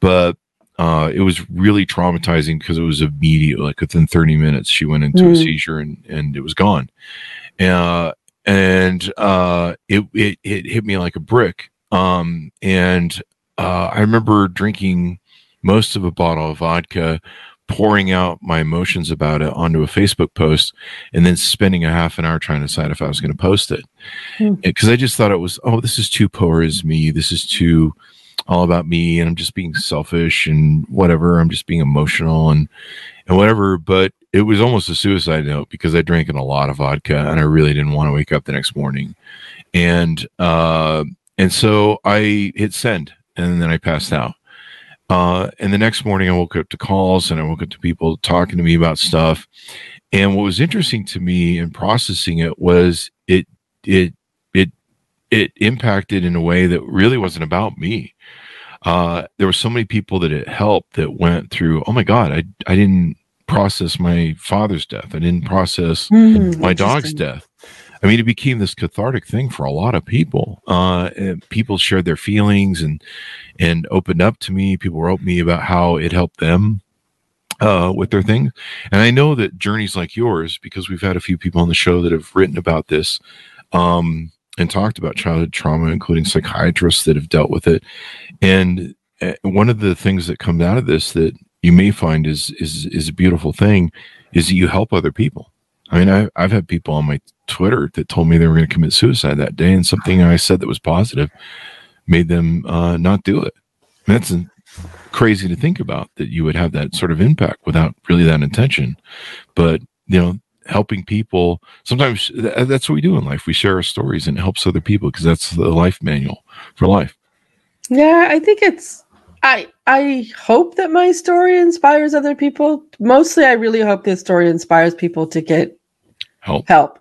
but uh, it was really traumatizing because it was immediate. Like within 30 minutes, she went into a Mm. seizure and and it was gone. Uh, and uh, it, it it hit me like a brick. Um, and uh, I remember drinking most of a bottle of vodka, pouring out my emotions about it onto a Facebook post, and then spending a half an hour trying to decide if I was going to post it. Hmm. Because I just thought it was, oh, this is too poor as me. This is too all about me, and I'm just being selfish and whatever. I'm just being emotional and and whatever. But it was almost a suicide note because I drank in a lot of vodka and I really didn't want to wake up the next morning. And uh, and so I hit send and then I passed out. Uh, and the next morning I woke up to calls and I woke up to people talking to me about stuff. And what was interesting to me in processing it was it it it it impacted in a way that really wasn't about me. Uh, there were so many people that it helped that went through. Oh my God, I I didn't process my father's death. I didn't process Mm, my dog's death. I mean, it became this cathartic thing for a lot of people. Uh, people shared their feelings and and opened up to me. People wrote me about how it helped them uh, with their things. And I know that journeys like yours, because we've had a few people on the show that have written about this um, and talked about childhood trauma, including psychiatrists that have dealt with it. And uh, one of the things that comes out of this that you may find is is is a beautiful thing is that you help other people I mean, I, I've had people on my Twitter that told me they were going to commit suicide that day, and something I said that was positive made them uh, not do it. And that's crazy to think about that you would have that sort of impact without really that intention. But you know, helping people sometimes th- that's what we do in life. We share our stories and it helps other people because that's the life manual for life. Yeah, I think it's I I hope that my story inspires other people. Mostly I really hope this story inspires people to get help. Help.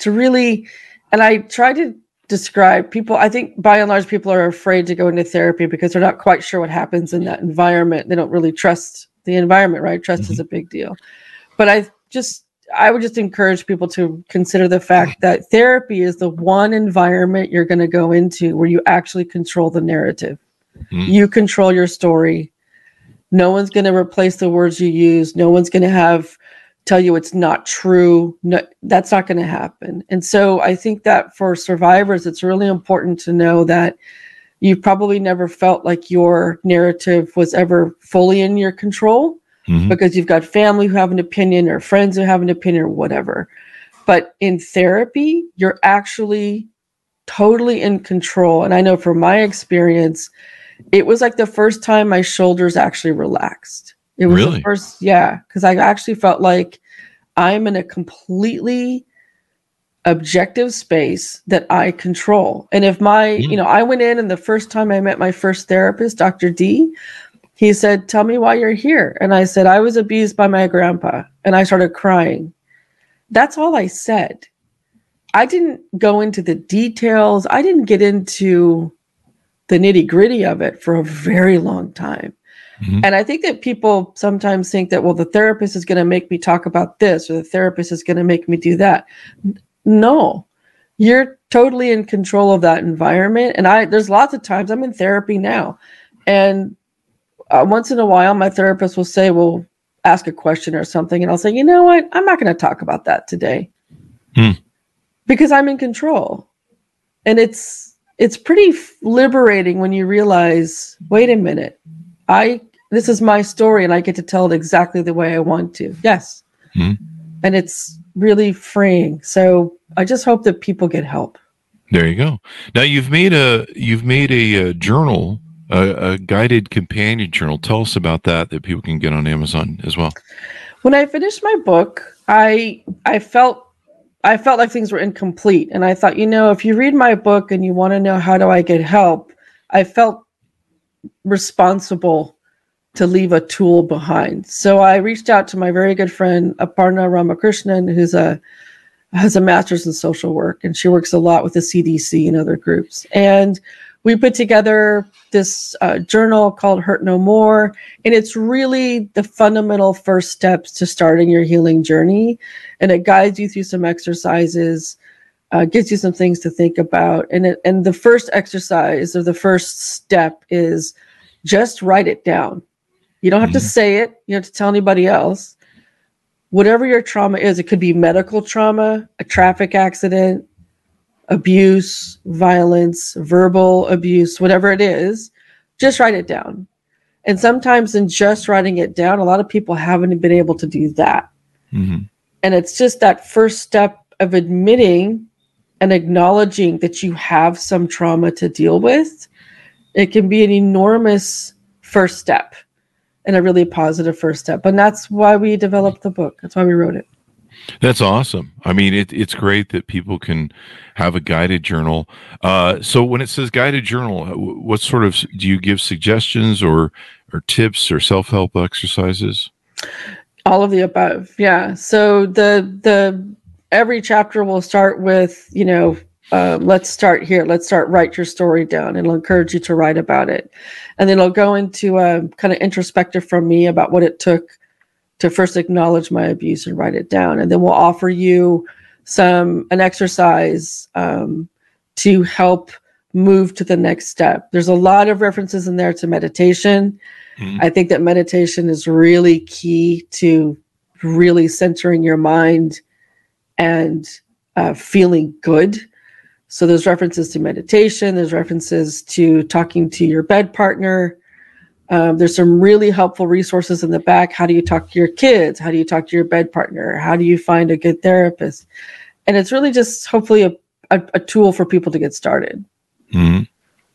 To really and I try to describe people I think by and large people are afraid to go into therapy because they're not quite sure what happens in that environment. They don't really trust the environment, right? Trust mm-hmm. is a big deal. But I just I would just encourage people to consider the fact that therapy is the one environment you're going to go into where you actually control the narrative. Mm-hmm. You control your story. No one's going to replace the words you use. No one's going to have tell you it's not true. No, that's not going to happen. And so I think that for survivors, it's really important to know that you've probably never felt like your narrative was ever fully in your control mm-hmm. because you've got family who have an opinion or friends who have an opinion or whatever. But in therapy, you're actually totally in control. And I know from my experience, it was like the first time my shoulders actually relaxed. It was really? the first, yeah, because I actually felt like I'm in a completely objective space that I control. And if my, mm. you know, I went in and the first time I met my first therapist, Dr. D, he said, Tell me why you're here. And I said, I was abused by my grandpa. And I started crying. That's all I said. I didn't go into the details. I didn't get into the nitty gritty of it for a very long time. Mm-hmm. And I think that people sometimes think that, well, the therapist is going to make me talk about this or the therapist is going to make me do that. No, you're totally in control of that environment. And I, there's lots of times I'm in therapy now. And uh, once in a while, my therapist will say, "Well, ask a question or something," and I'll say, "You know what? I'm not going to talk about that today hmm. because I'm in control." And it's it's pretty f- liberating when you realize, wait a minute, I this is my story, and I get to tell it exactly the way I want to. Yes, hmm. and it's really freeing. So I just hope that people get help. There you go. Now you've made a you've made a, a journal a, a, guided companion journal. Tell us about that that people can get on Amazon as well. When I finished my book, I I felt I felt like things were incomplete, and I thought, you know, if you read my book and you want to know how do I get help, I felt responsible to leave a tool behind. So I reached out to my very good friend Aparna Ramakrishnan, who's a has a master's in social work, and she works a lot with the CDC and other groups, and we put together this uh, journal called Hurt No More. And it's really the fundamental first steps to starting your healing journey. And it guides you through some exercises, uh, gives you some things to think about. And, it, and the first exercise or the first step is just write it down. You don't have mm-hmm. to say it, you don't have to tell anybody else. Whatever your trauma is, it could be medical trauma, a traffic accident, abuse, violence, verbal abuse, whatever it is, just write it down. And sometimes in just writing it down, a lot of people haven't been able to do that. Mm-hmm. And it's just that first step of admitting and acknowledging that you have some trauma to deal with. It can be an enormous first step and a really positive first step. And that's why we developed the book. That's why we wrote it. That's awesome. I mean, it, it's great that people can have a guided journal. Uh, so, when it says guided journal, uh, what sort of do you give suggestions or or tips or self help exercises? All of the above. Yeah. So the the every chapter will start with you know uh, let's start here. Let's start write your story down, it'll encourage you to write about it, and then it'll go into a kind of introspective from me about what it took to first acknowledge my abuse and write it down. And then we'll offer you some an exercise um, to help move to the next step. There's a lot of references in there to meditation. Mm-hmm. i think that meditation is really key to really centering your mind and uh, feeling good. So there's references to meditation there's references to talking to your bed partner Um, there's some really helpful resources in the back. How do you talk to your kids? How do you talk to your bed partner? How do you find a good therapist? And it's really just hopefully a, a, a tool for people to get started. Mm-hmm.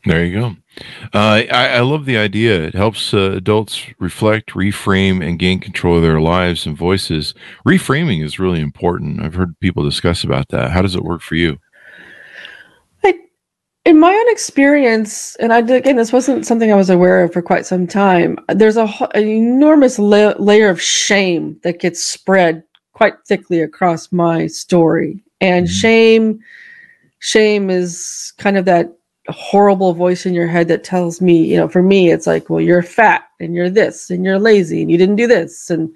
There you go. Uh, I, I, love the idea. It helps uh, adults reflect, reframe, and gain control of their lives and voices. Reframing is really important. I've heard people discuss about that. How does it work for you? In my own experience, and I again, this wasn't something I was aware of for quite some time. There's a, an enormous la- layer of shame that gets spread quite thickly across my story, and mm-hmm. shame, shame is kind of that horrible voice in your head that tells me, you know, for me, it's like, well, you're fat and you're this and you're lazy and you didn't do this and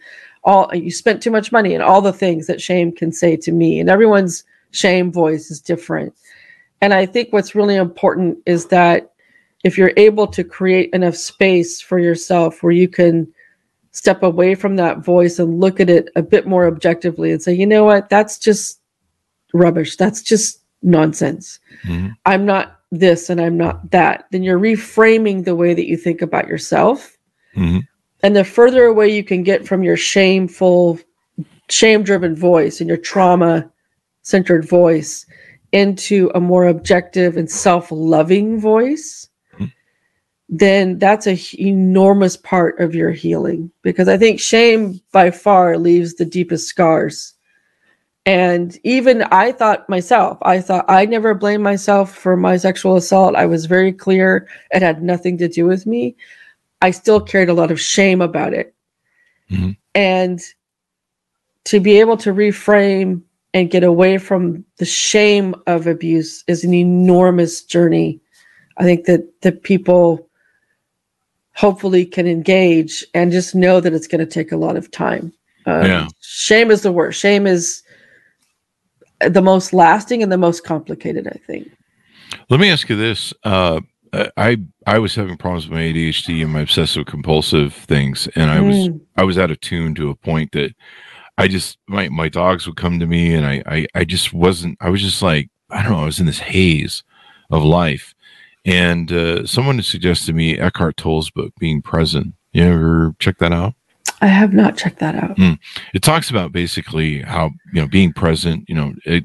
all you spent too much money and all the things that shame can say to me, and everyone's shame voice is different and I think what's really important is that if you're able to create enough space for yourself where you can step away from that voice and look at it a bit more objectively and say, you know what, that's just rubbish. That's just nonsense. Mm-hmm. I'm not this and I'm not that. Then you're reframing the way that you think about yourself. Mm-hmm. And the further away you can get from your shameful, shame driven voice and your trauma centered voice, into a more objective and self-loving voice mm-hmm. then that's a enormous part of your healing. Because i think shame by far leaves the deepest scars. And even i thought myself i thought i never blamed myself for my sexual assault. I was very clear. It had nothing to do with me. I still carried a lot of shame about it. Mm-hmm. and to be able to reframe and get away from the shame of abuse is an enormous journey. I think that that people hopefully can engage and just know that it's going to take a lot of time. Um, yeah. Shame is the worst. Shame is the most lasting and the most complicated. I think. Let me ask you this: uh, I I was having problems with my ADHD and my obsessive compulsive things, and I was mm. I was out of tune to a point that I just my my dogs would come to me, and I I, I just wasn't. I was just like I don't know. I was in this haze of life, and uh, someone suggested to me Eckhart Tolle's book, Being Present. You ever check that out? I have not checked that out. Mm. It talks about basically how you know being present. You know, it,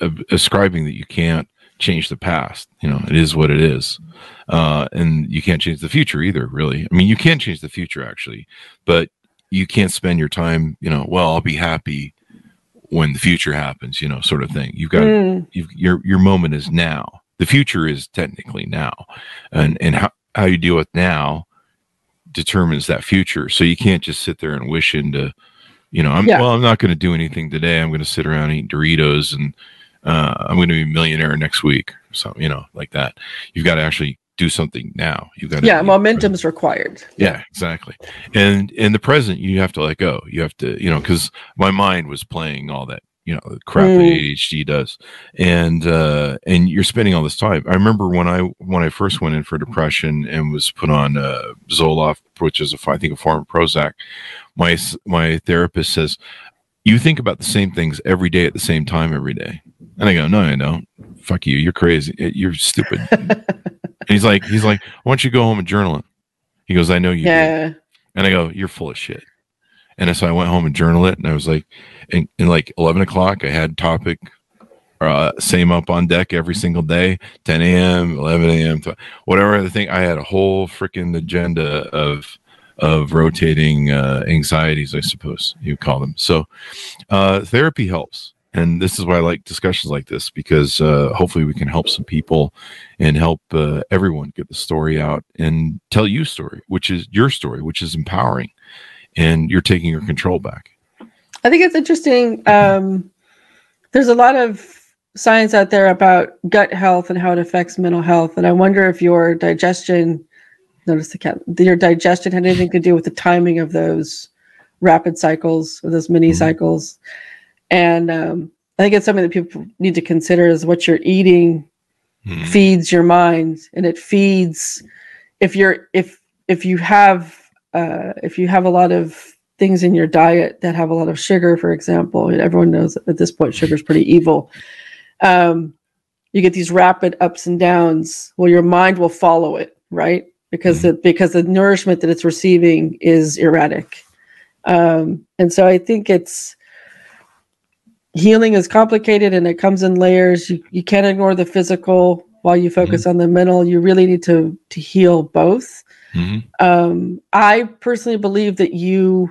uh, ascribing that you can't change the past. You know, it is what it is, uh, and you can't change the future either. Really, I mean, you can change the future actually, but you can't spend your time, you know, well, I'll be happy when the future happens, you know, sort of thing. You've got mm. you've, your your moment is now. The future is technically now, and and how how you deal with now determines that future. So you can't just sit there and wish into, you know, I'm yeah. well, I'm not going to do anything today. I'm going to sit around eating Doritos and uh, I'm going to be a millionaire next week. So you know, like that. You've got to actually do something now. You got to yeah, momentum is required. Yeah, exactly. And in the present, you have to let go. You have to, you know, because my mind was playing all that, you know, crap mm. that ADHD does, and uh, and you're spending all this time. I remember when I when I first went in for depression and was put on uh, Zoloft, which is a I think a form of Prozac. My my therapist says, you think about the same things every day at the same time every day. And I go, no, I don't. Fuck you. You're crazy. You're stupid. *laughs* And he's like, he's like, why don't you go home and journal it? He goes, I know you. Yeah. And I go, you're full of shit. And so I went home and journal it, and I was like, in, in like eleven o'clock, I had topic, uh, same up on deck every single day, 10 a.m., 11 a.m., whatever the thing. I had a whole freaking agenda of of rotating uh, anxieties, I suppose you call them. So uh, therapy helps and this is why I like discussions like this because uh, hopefully we can help some people and help uh, everyone get the story out and tell you story, which is your story, which is empowering, and you're taking your control back. I think it's interesting. Um, there's a lot of science out there about gut health and how it affects mental health, and I wonder if your digestion, notice the cat, your digestion had anything to do with the timing of those rapid cycles or those mini mm-hmm. cycles and um, I think it's something that people need to consider is what you're eating hmm. feeds your mind, and it feeds if you're if if you have uh, if you have a lot of things in your diet that have a lot of sugar, for example, and everyone knows at this point sugar is pretty evil. Um, you get these rapid ups and downs. Well, your mind will follow it, right? because the because the nourishment that it's receiving is erratic. Um, and so I think it's healing is complicated and it comes in layers. You you can't ignore the physical while you focus on the mental. You really need to to heal both. Mhm. Um, I personally believe that you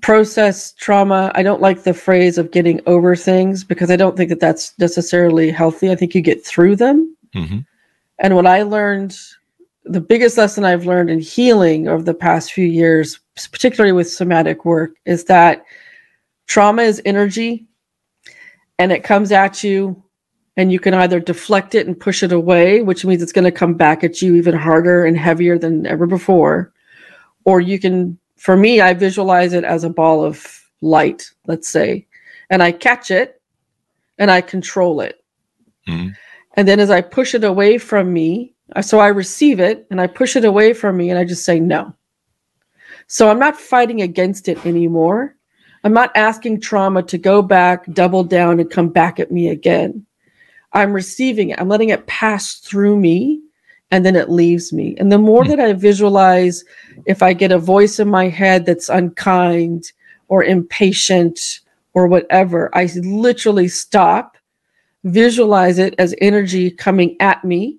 process trauma. I don't like the phrase of getting over things because I don't think that that's necessarily healthy. I think you get through them. Mhm. And what I learned, the biggest lesson I've learned in healing over the past few years, particularly with somatic work, is that trauma is energy and it comes at you and you can either deflect it and push it away, which means it's going to come back at you even harder and heavier than ever before. Or you can, for me, I visualize it as a ball of light, let's say, and I catch it and I control it. Mhm. And then as I push it away from me, uh, so I receive it and I push it away from me and I just say no. So I'm not fighting against it anymore. I'm not asking trauma to go back, double down, and come back at me again. I'm receiving it. I'm letting it pass through me and then it leaves me. And the more hmm. that I visualize, if I get a voice in my head that's unkind or impatient or whatever, I literally stop, visualize it as energy coming at me,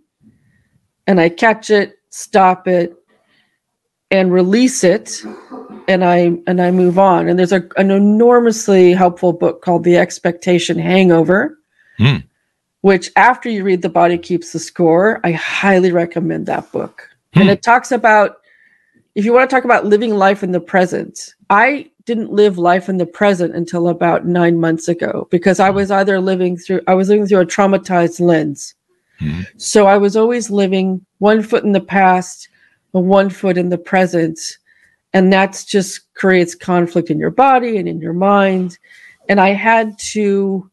and I catch it, stop it, and release it and I and I move on. And there's a, an enormously helpful book called The Expectation Hangover, Hmm. which after you read The Body Keeps the Score, I highly recommend that book. And Hmm. it talks about if you want to talk about living life in the present. I didn't live life in the present until about 9 months ago because I was either living through I was living through a traumatized lens. Mhm. So I was always living one foot in the past, one foot in the present and that's just creates conflict in your body and in your mind and i had to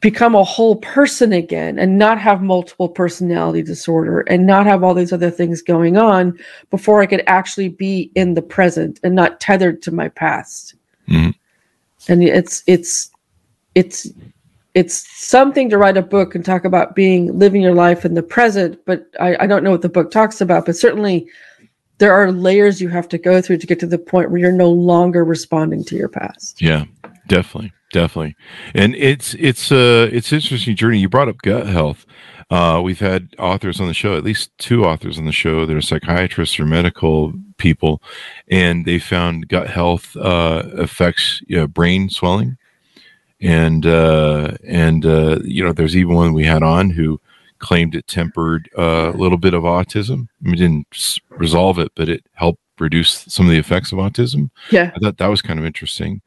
become a whole person again and not have multiple personality disorder and not have all these other things going on before i could actually be in the present and not tethered to my past Mhm. and it's it's it's it's something to write a book and talk about being living your life in the present but I, I don't know what the book talks about but certainly there are layers you have to go through to get to the point where you're no longer responding to your past Yeah, definitely, definitely. And it's it's uh it's interesting journey. You brought up gut health. Uh, we've had authors on the show, at least two authors on the show. They're psychiatrists or medical people, and they found gut health uh, affects you know, brain swelling, and uh, and uh, you know there's even one we had on who claimed it tempered a little bit of autism. I mean, it didn't resolve it, but it helped reduce some of the effects of autism. yeah I thought that was kind of interesting.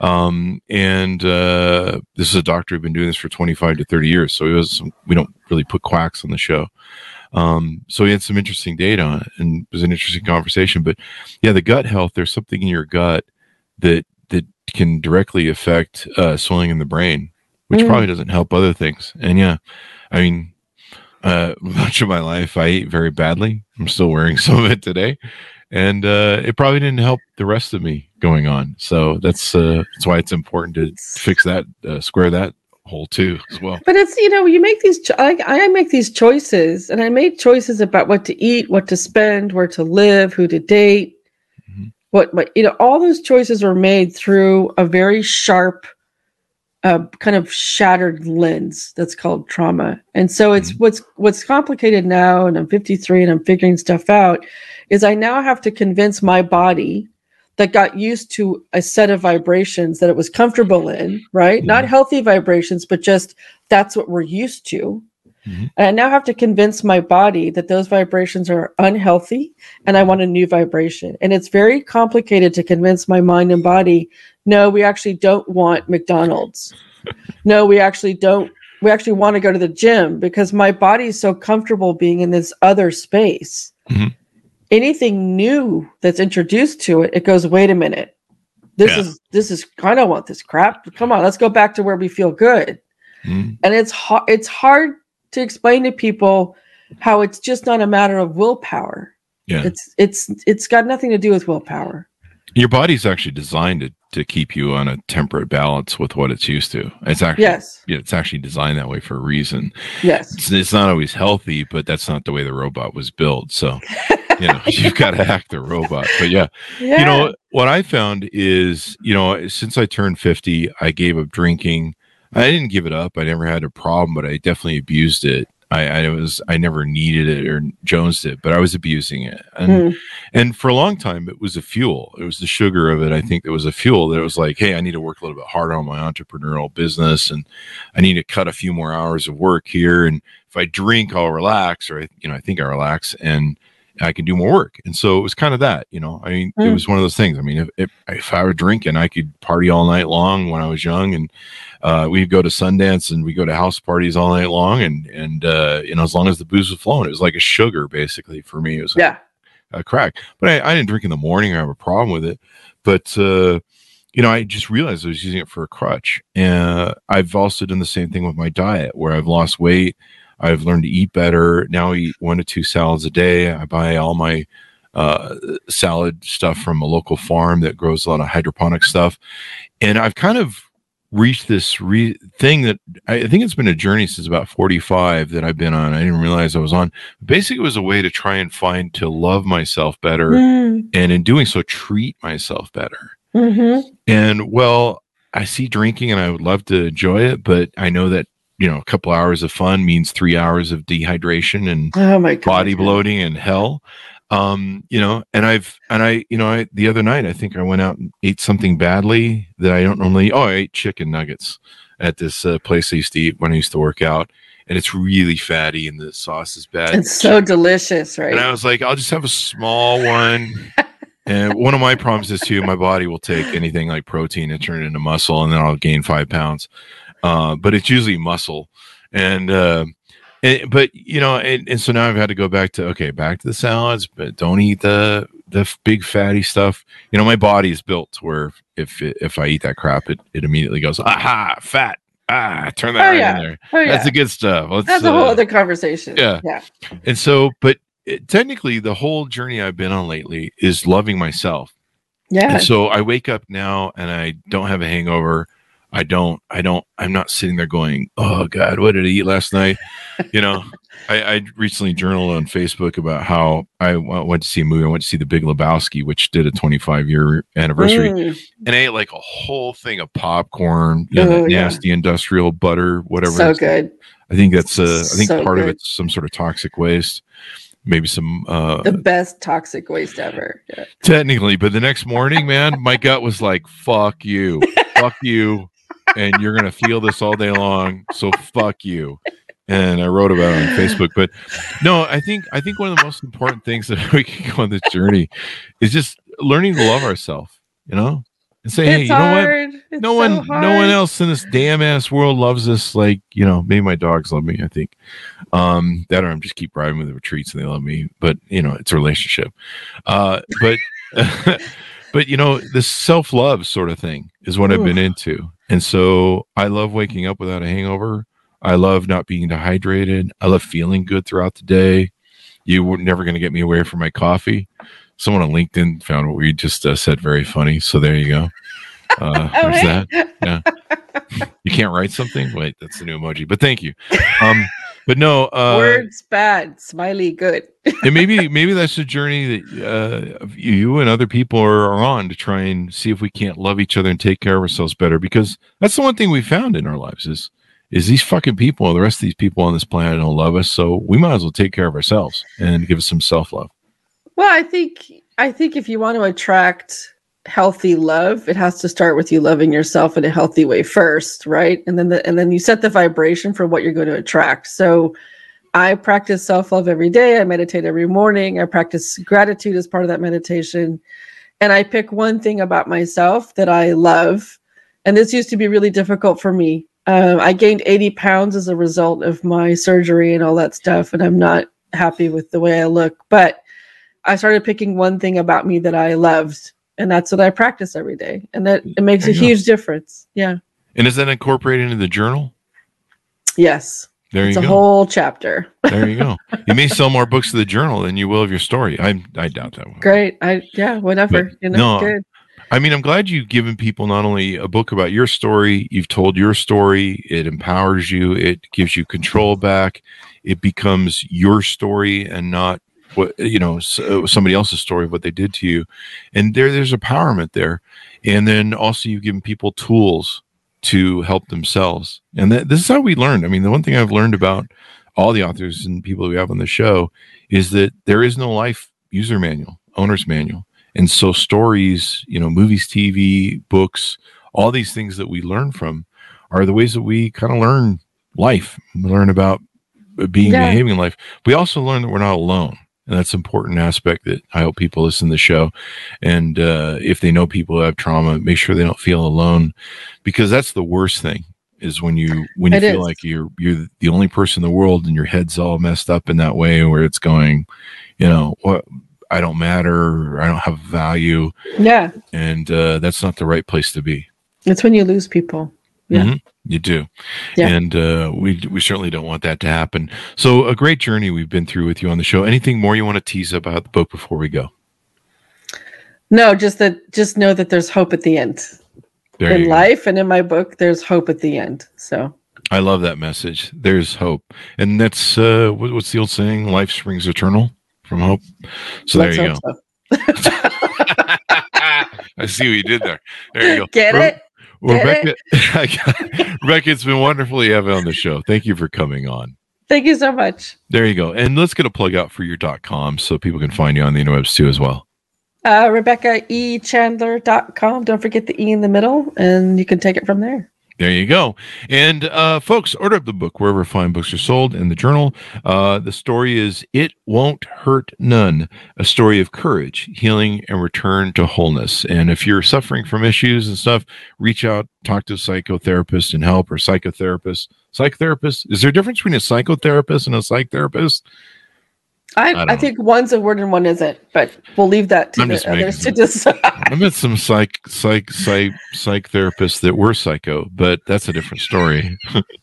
Um, and uh, this is a doctor who'd been doing this for 25 to 30 years. So he was some, we don't really put quacks on the show. Um, so he had some interesting data on it and it was an interesting conversation. But yeah, the gut health, there's something in your gut that, that can directly affect uh, swelling in the brain, which Mm. probably doesn't help other things. And yeah, I mean, uh, *laughs* much of my life I ate very badly. I'm still wearing *laughs* some of it today and uh, it probably didn't help the rest of me going on. So that's uh, that's why it's important to fix that, uh, square that hole too as well. but it's you know you make these cho- I, I make these choices and i made choices about what to eat what to spend where to live who to date Mhm. what my you know all those choices were made through a very sharp uh, kind of shattered lens that's called trauma. And so it's what's what's complicated now and i'm 53 and i'm figuring stuff out is i now have to convince my body that got used to a set of vibrations that it was comfortable in right? Not Mhm. healthy vibrations but just that's what we're used to Mhm. and i now have to convince my body that those vibrations are unhealthy and i want a new vibration. And it's very complicated to convince my mind and body no we actually don't want mcdonald's. *laughs* No we actually don't we actually want to go to the gym because my body is so comfortable being in this other space. Mhm. anything new that's introduced to it it goes wait a minute. This Yeah. is this is i don't want this crap. Come on let's go back to where we feel good. Mm, and it's hard it's hard to explain to people how it's just not a matter of willpower yeah, it's it's it's got nothing to do with willpower Your body's actually designed to, to keep you on a temperate balance with what it's used to. It's actually Yes. yeah, it's actually designed that way for a reason. Yes. It's, it's not always healthy, but that's not the way the robot was built. So you know *laughs* you've got to hack the robot. But yeah, Yeah. you know what I found is you know since I turned fifty, I gave up drinking. I didn't give it up. I never had a problem, but I definitely abused it. I, I was I never needed it or Jones did, but I was abusing it. And Mm. and for a long time it was a fuel it was the sugar of it i think it was a fuel that it was like hey i need to work a little bit harder on my entrepreneurial business and i need to cut a few more hours of work here and if i drink i'll relax or you know i think i relax and i can do more work and so it was kind of that you know i mean it Mm. was one of those things i mean if, if, if i were drinking i could party all night long when i was young and uh, we'd go to Sundance and we'd go to house parties all night long, and and uh, you know as long as the booze was flowing, it was like a sugar basically for me. It was yeah. uh, crack. But I, I didn't drink in the morning I have a problem with it. But uh, you know, I just realized I was using it for a crutch. And I've also done the same thing with my diet, where I've lost weight. I've learned to eat better. Now I eat one to two salads a day. I buy all my uh, salad stuff from a local farm that grows a lot of hydroponic stuff, and I've kind of reached this re- thing that I I think it's been a journey since about 45 that I've been on. I didn't realize I was on. Basically, it was a way to try and find to love myself better, Mm. and in doing so, treat myself better. Mhm. And well, I see drinking, and I would love to enjoy it, but I know that you know a couple hours of fun means three hours of dehydration and Oh body bloating and hell. Um you know and i've and i you know i the other night i think i went out and ate something badly that i don't normally oh i ate chicken nuggets at this uh, place i used to eat when i used to work out and it's really fatty and the sauce is bad. It's so delicious, right? and i was like i'll just have a small one. And one of my problems is too my body will take anything like protein and turn it into muscle and then i'll gain five pounds uh, but it's usually muscle and uh, and, but you know, and, and so now I've had to go back to okay, back to the salads, but don't eat the the big fatty stuff. You know, my body is built to where if if I eat that crap, it it immediately goes aha fat ah turn that Oh, right yeah. in there. oh yeah. That's the good stuff. Let's, That's a whole uh, other conversation. yeah. Yeah. and so, but it, technically, the whole journey I've been on lately is loving myself. Yeah. And so I wake up now and I don't have a hangover. I don't, I don't, I'm not sitting there going, Oh God, what did I eat last night? You know, *laughs* I, I recently journaled on Facebook about how I went to see a movie. I went to see The Big Lebowski, which did a 25 year anniversary, Mm. and I ate like a whole thing of popcorn, you know, Oh, that yeah. nasty industrial butter, whatever. So good. I think that's, uh, I think So part of it's some sort of toxic waste, maybe some, uh, The best toxic waste ever. Yeah. Technically, but the next morning, man, my gut was like, fuck you, *laughs* fuck you, and you're going to feel this all day long. So fuck you. And I wrote about it on Facebook. But no, I think, I think one of the most important things *laughs* that we can go on this journey is just learning to love ourselves, you know, and say, hey, it's you know what? It's no so one, no one else in this damn ass world loves us like you know. Maybe my dogs love me. I think um, that or I'm just keep riding with the retreats and they love me. But you know, it's a relationship. Uh, but *laughs* but you know, this self love sort of thing is what I've been into, and so I love waking up without a hangover. I love not being dehydrated. I love feeling good throughout the day. You were never going to get me away from my coffee. Someone on LinkedIn found what we just uh, said very funny. So there you go. Uh, *laughs* Oh, there's hey. that. Yeah. *laughs* you can't write something? Wait, that's the new emoji. But thank you. Um, but no, uh, Words bad, smiley good. *laughs* and maybe maybe that's the journey that uh, you and other people are, are on to try and see if we can't love each other and take care of ourselves better. Because that's the one thing we found in our lives is is these fucking people, the rest of these people on this planet don't love us, so we might as well take care of ourselves and give us some self love. Well, I think I think if you want to attract healthy love, it has to start with you loving yourself in a healthy way first, right? And then the, and then you set the vibration for what you're going to attract. So I practice self-love every day. I meditate every morning. I practice gratitude as part of that meditation. And I pick one thing about myself that I love. And this used to be really difficult for me. Um, I gained 80 pounds as a result of my surgery and all that stuff. And I'm not happy with the way I look. But I started picking one thing about me that I loved, and that's what I practice every day, and that it makes There a you go. huge difference. Yeah. And is that incorporated into the journal? Yes. There it's you a go. whole chapter. there you go. *laughs* You may sell more books of the journal than you will of your story. I I doubt that one. Great. I yeah. Whatever. But you know. no, good. I mean, I'm glad you've given people not only a book about your story, you've told your story, it empowers you, it gives you control back, it becomes your story and not what you know uh, somebody else's story of what they did to you and there there's empowerment there and then also you've given people tools to help themselves and that, this is how we learn i mean the one thing i've learned about all the authors and people we have on the show is that there is no life user manual owner's manual and so stories, you know, movies, TV, books, all these things that we learn from are the ways that we kind of learn life. We learn about being yeah. behaving in life. We also learn that we're not alone. And that's an important aspect that I hope people listen to the show. And uh, if they know people who have trauma, make sure they don't feel alone because that's the worst thing is when you when you it feel is. like you're you're the only person in the world and your head's all messed up in that way where it's going, you know, what I don't matter, I don't have value. Yeah. And uh, that's not the right place to be. It's when you lose people. Yeah. Mm-hmm. You do. Yeah. And uh, we, we certainly don't want that to happen. So, a great journey we've been through with you on the show. Anything more you want to tease about the book before we go? No, just that, just know that there's hope at the end. There in life and in my book, there's hope at the end. So, I love that message. There's hope. And that's uh, what's the old saying? Life springs eternal from Hope. So Let's there you go. So. *laughs* I see what you did there. There you go. *laughs* Get it? Rebecca, *laughs* *laughs* it? Rebecca, it's been wonderful to have you on the show. Thank you for coming on. Thank you so much. There you go. And let's get a plug out for your dot .com so people can find you on the interwebs too as well. Uh, RebeccaEChandler.com. Don't forget the E in the middle, and you can take it from there. There you go. And uh, folks, order up the book wherever fine books are sold in the journal. Uh, the story is It Won't Hurt None, a story of courage, healing, and return to wholeness. And if you're suffering from issues and stuff, reach out, talk to a psychotherapist and help, or psychotherapist. Psychotherapist, is there a difference between a psychotherapist and a psych therapist? I, I, I think one's a word and one isn't, but we'll leave that to I'm the others to decide. I met some psych psych psych psych therapists that were psycho, but that's a different story.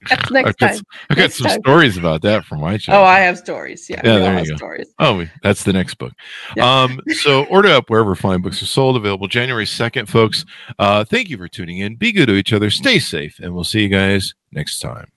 That's *laughs* next *laughs* I've got, time. I've got next some time. stories about that from my childhood. Oh, I have stories. Yeah, yeah, there you go. Stories. Oh, that's the next book. Yeah. Um, *laughs* so order up wherever fine books are sold. Available January second, folks. Uh, thank you for tuning in. Be good to each other. Stay safe, and we'll see you guys next time.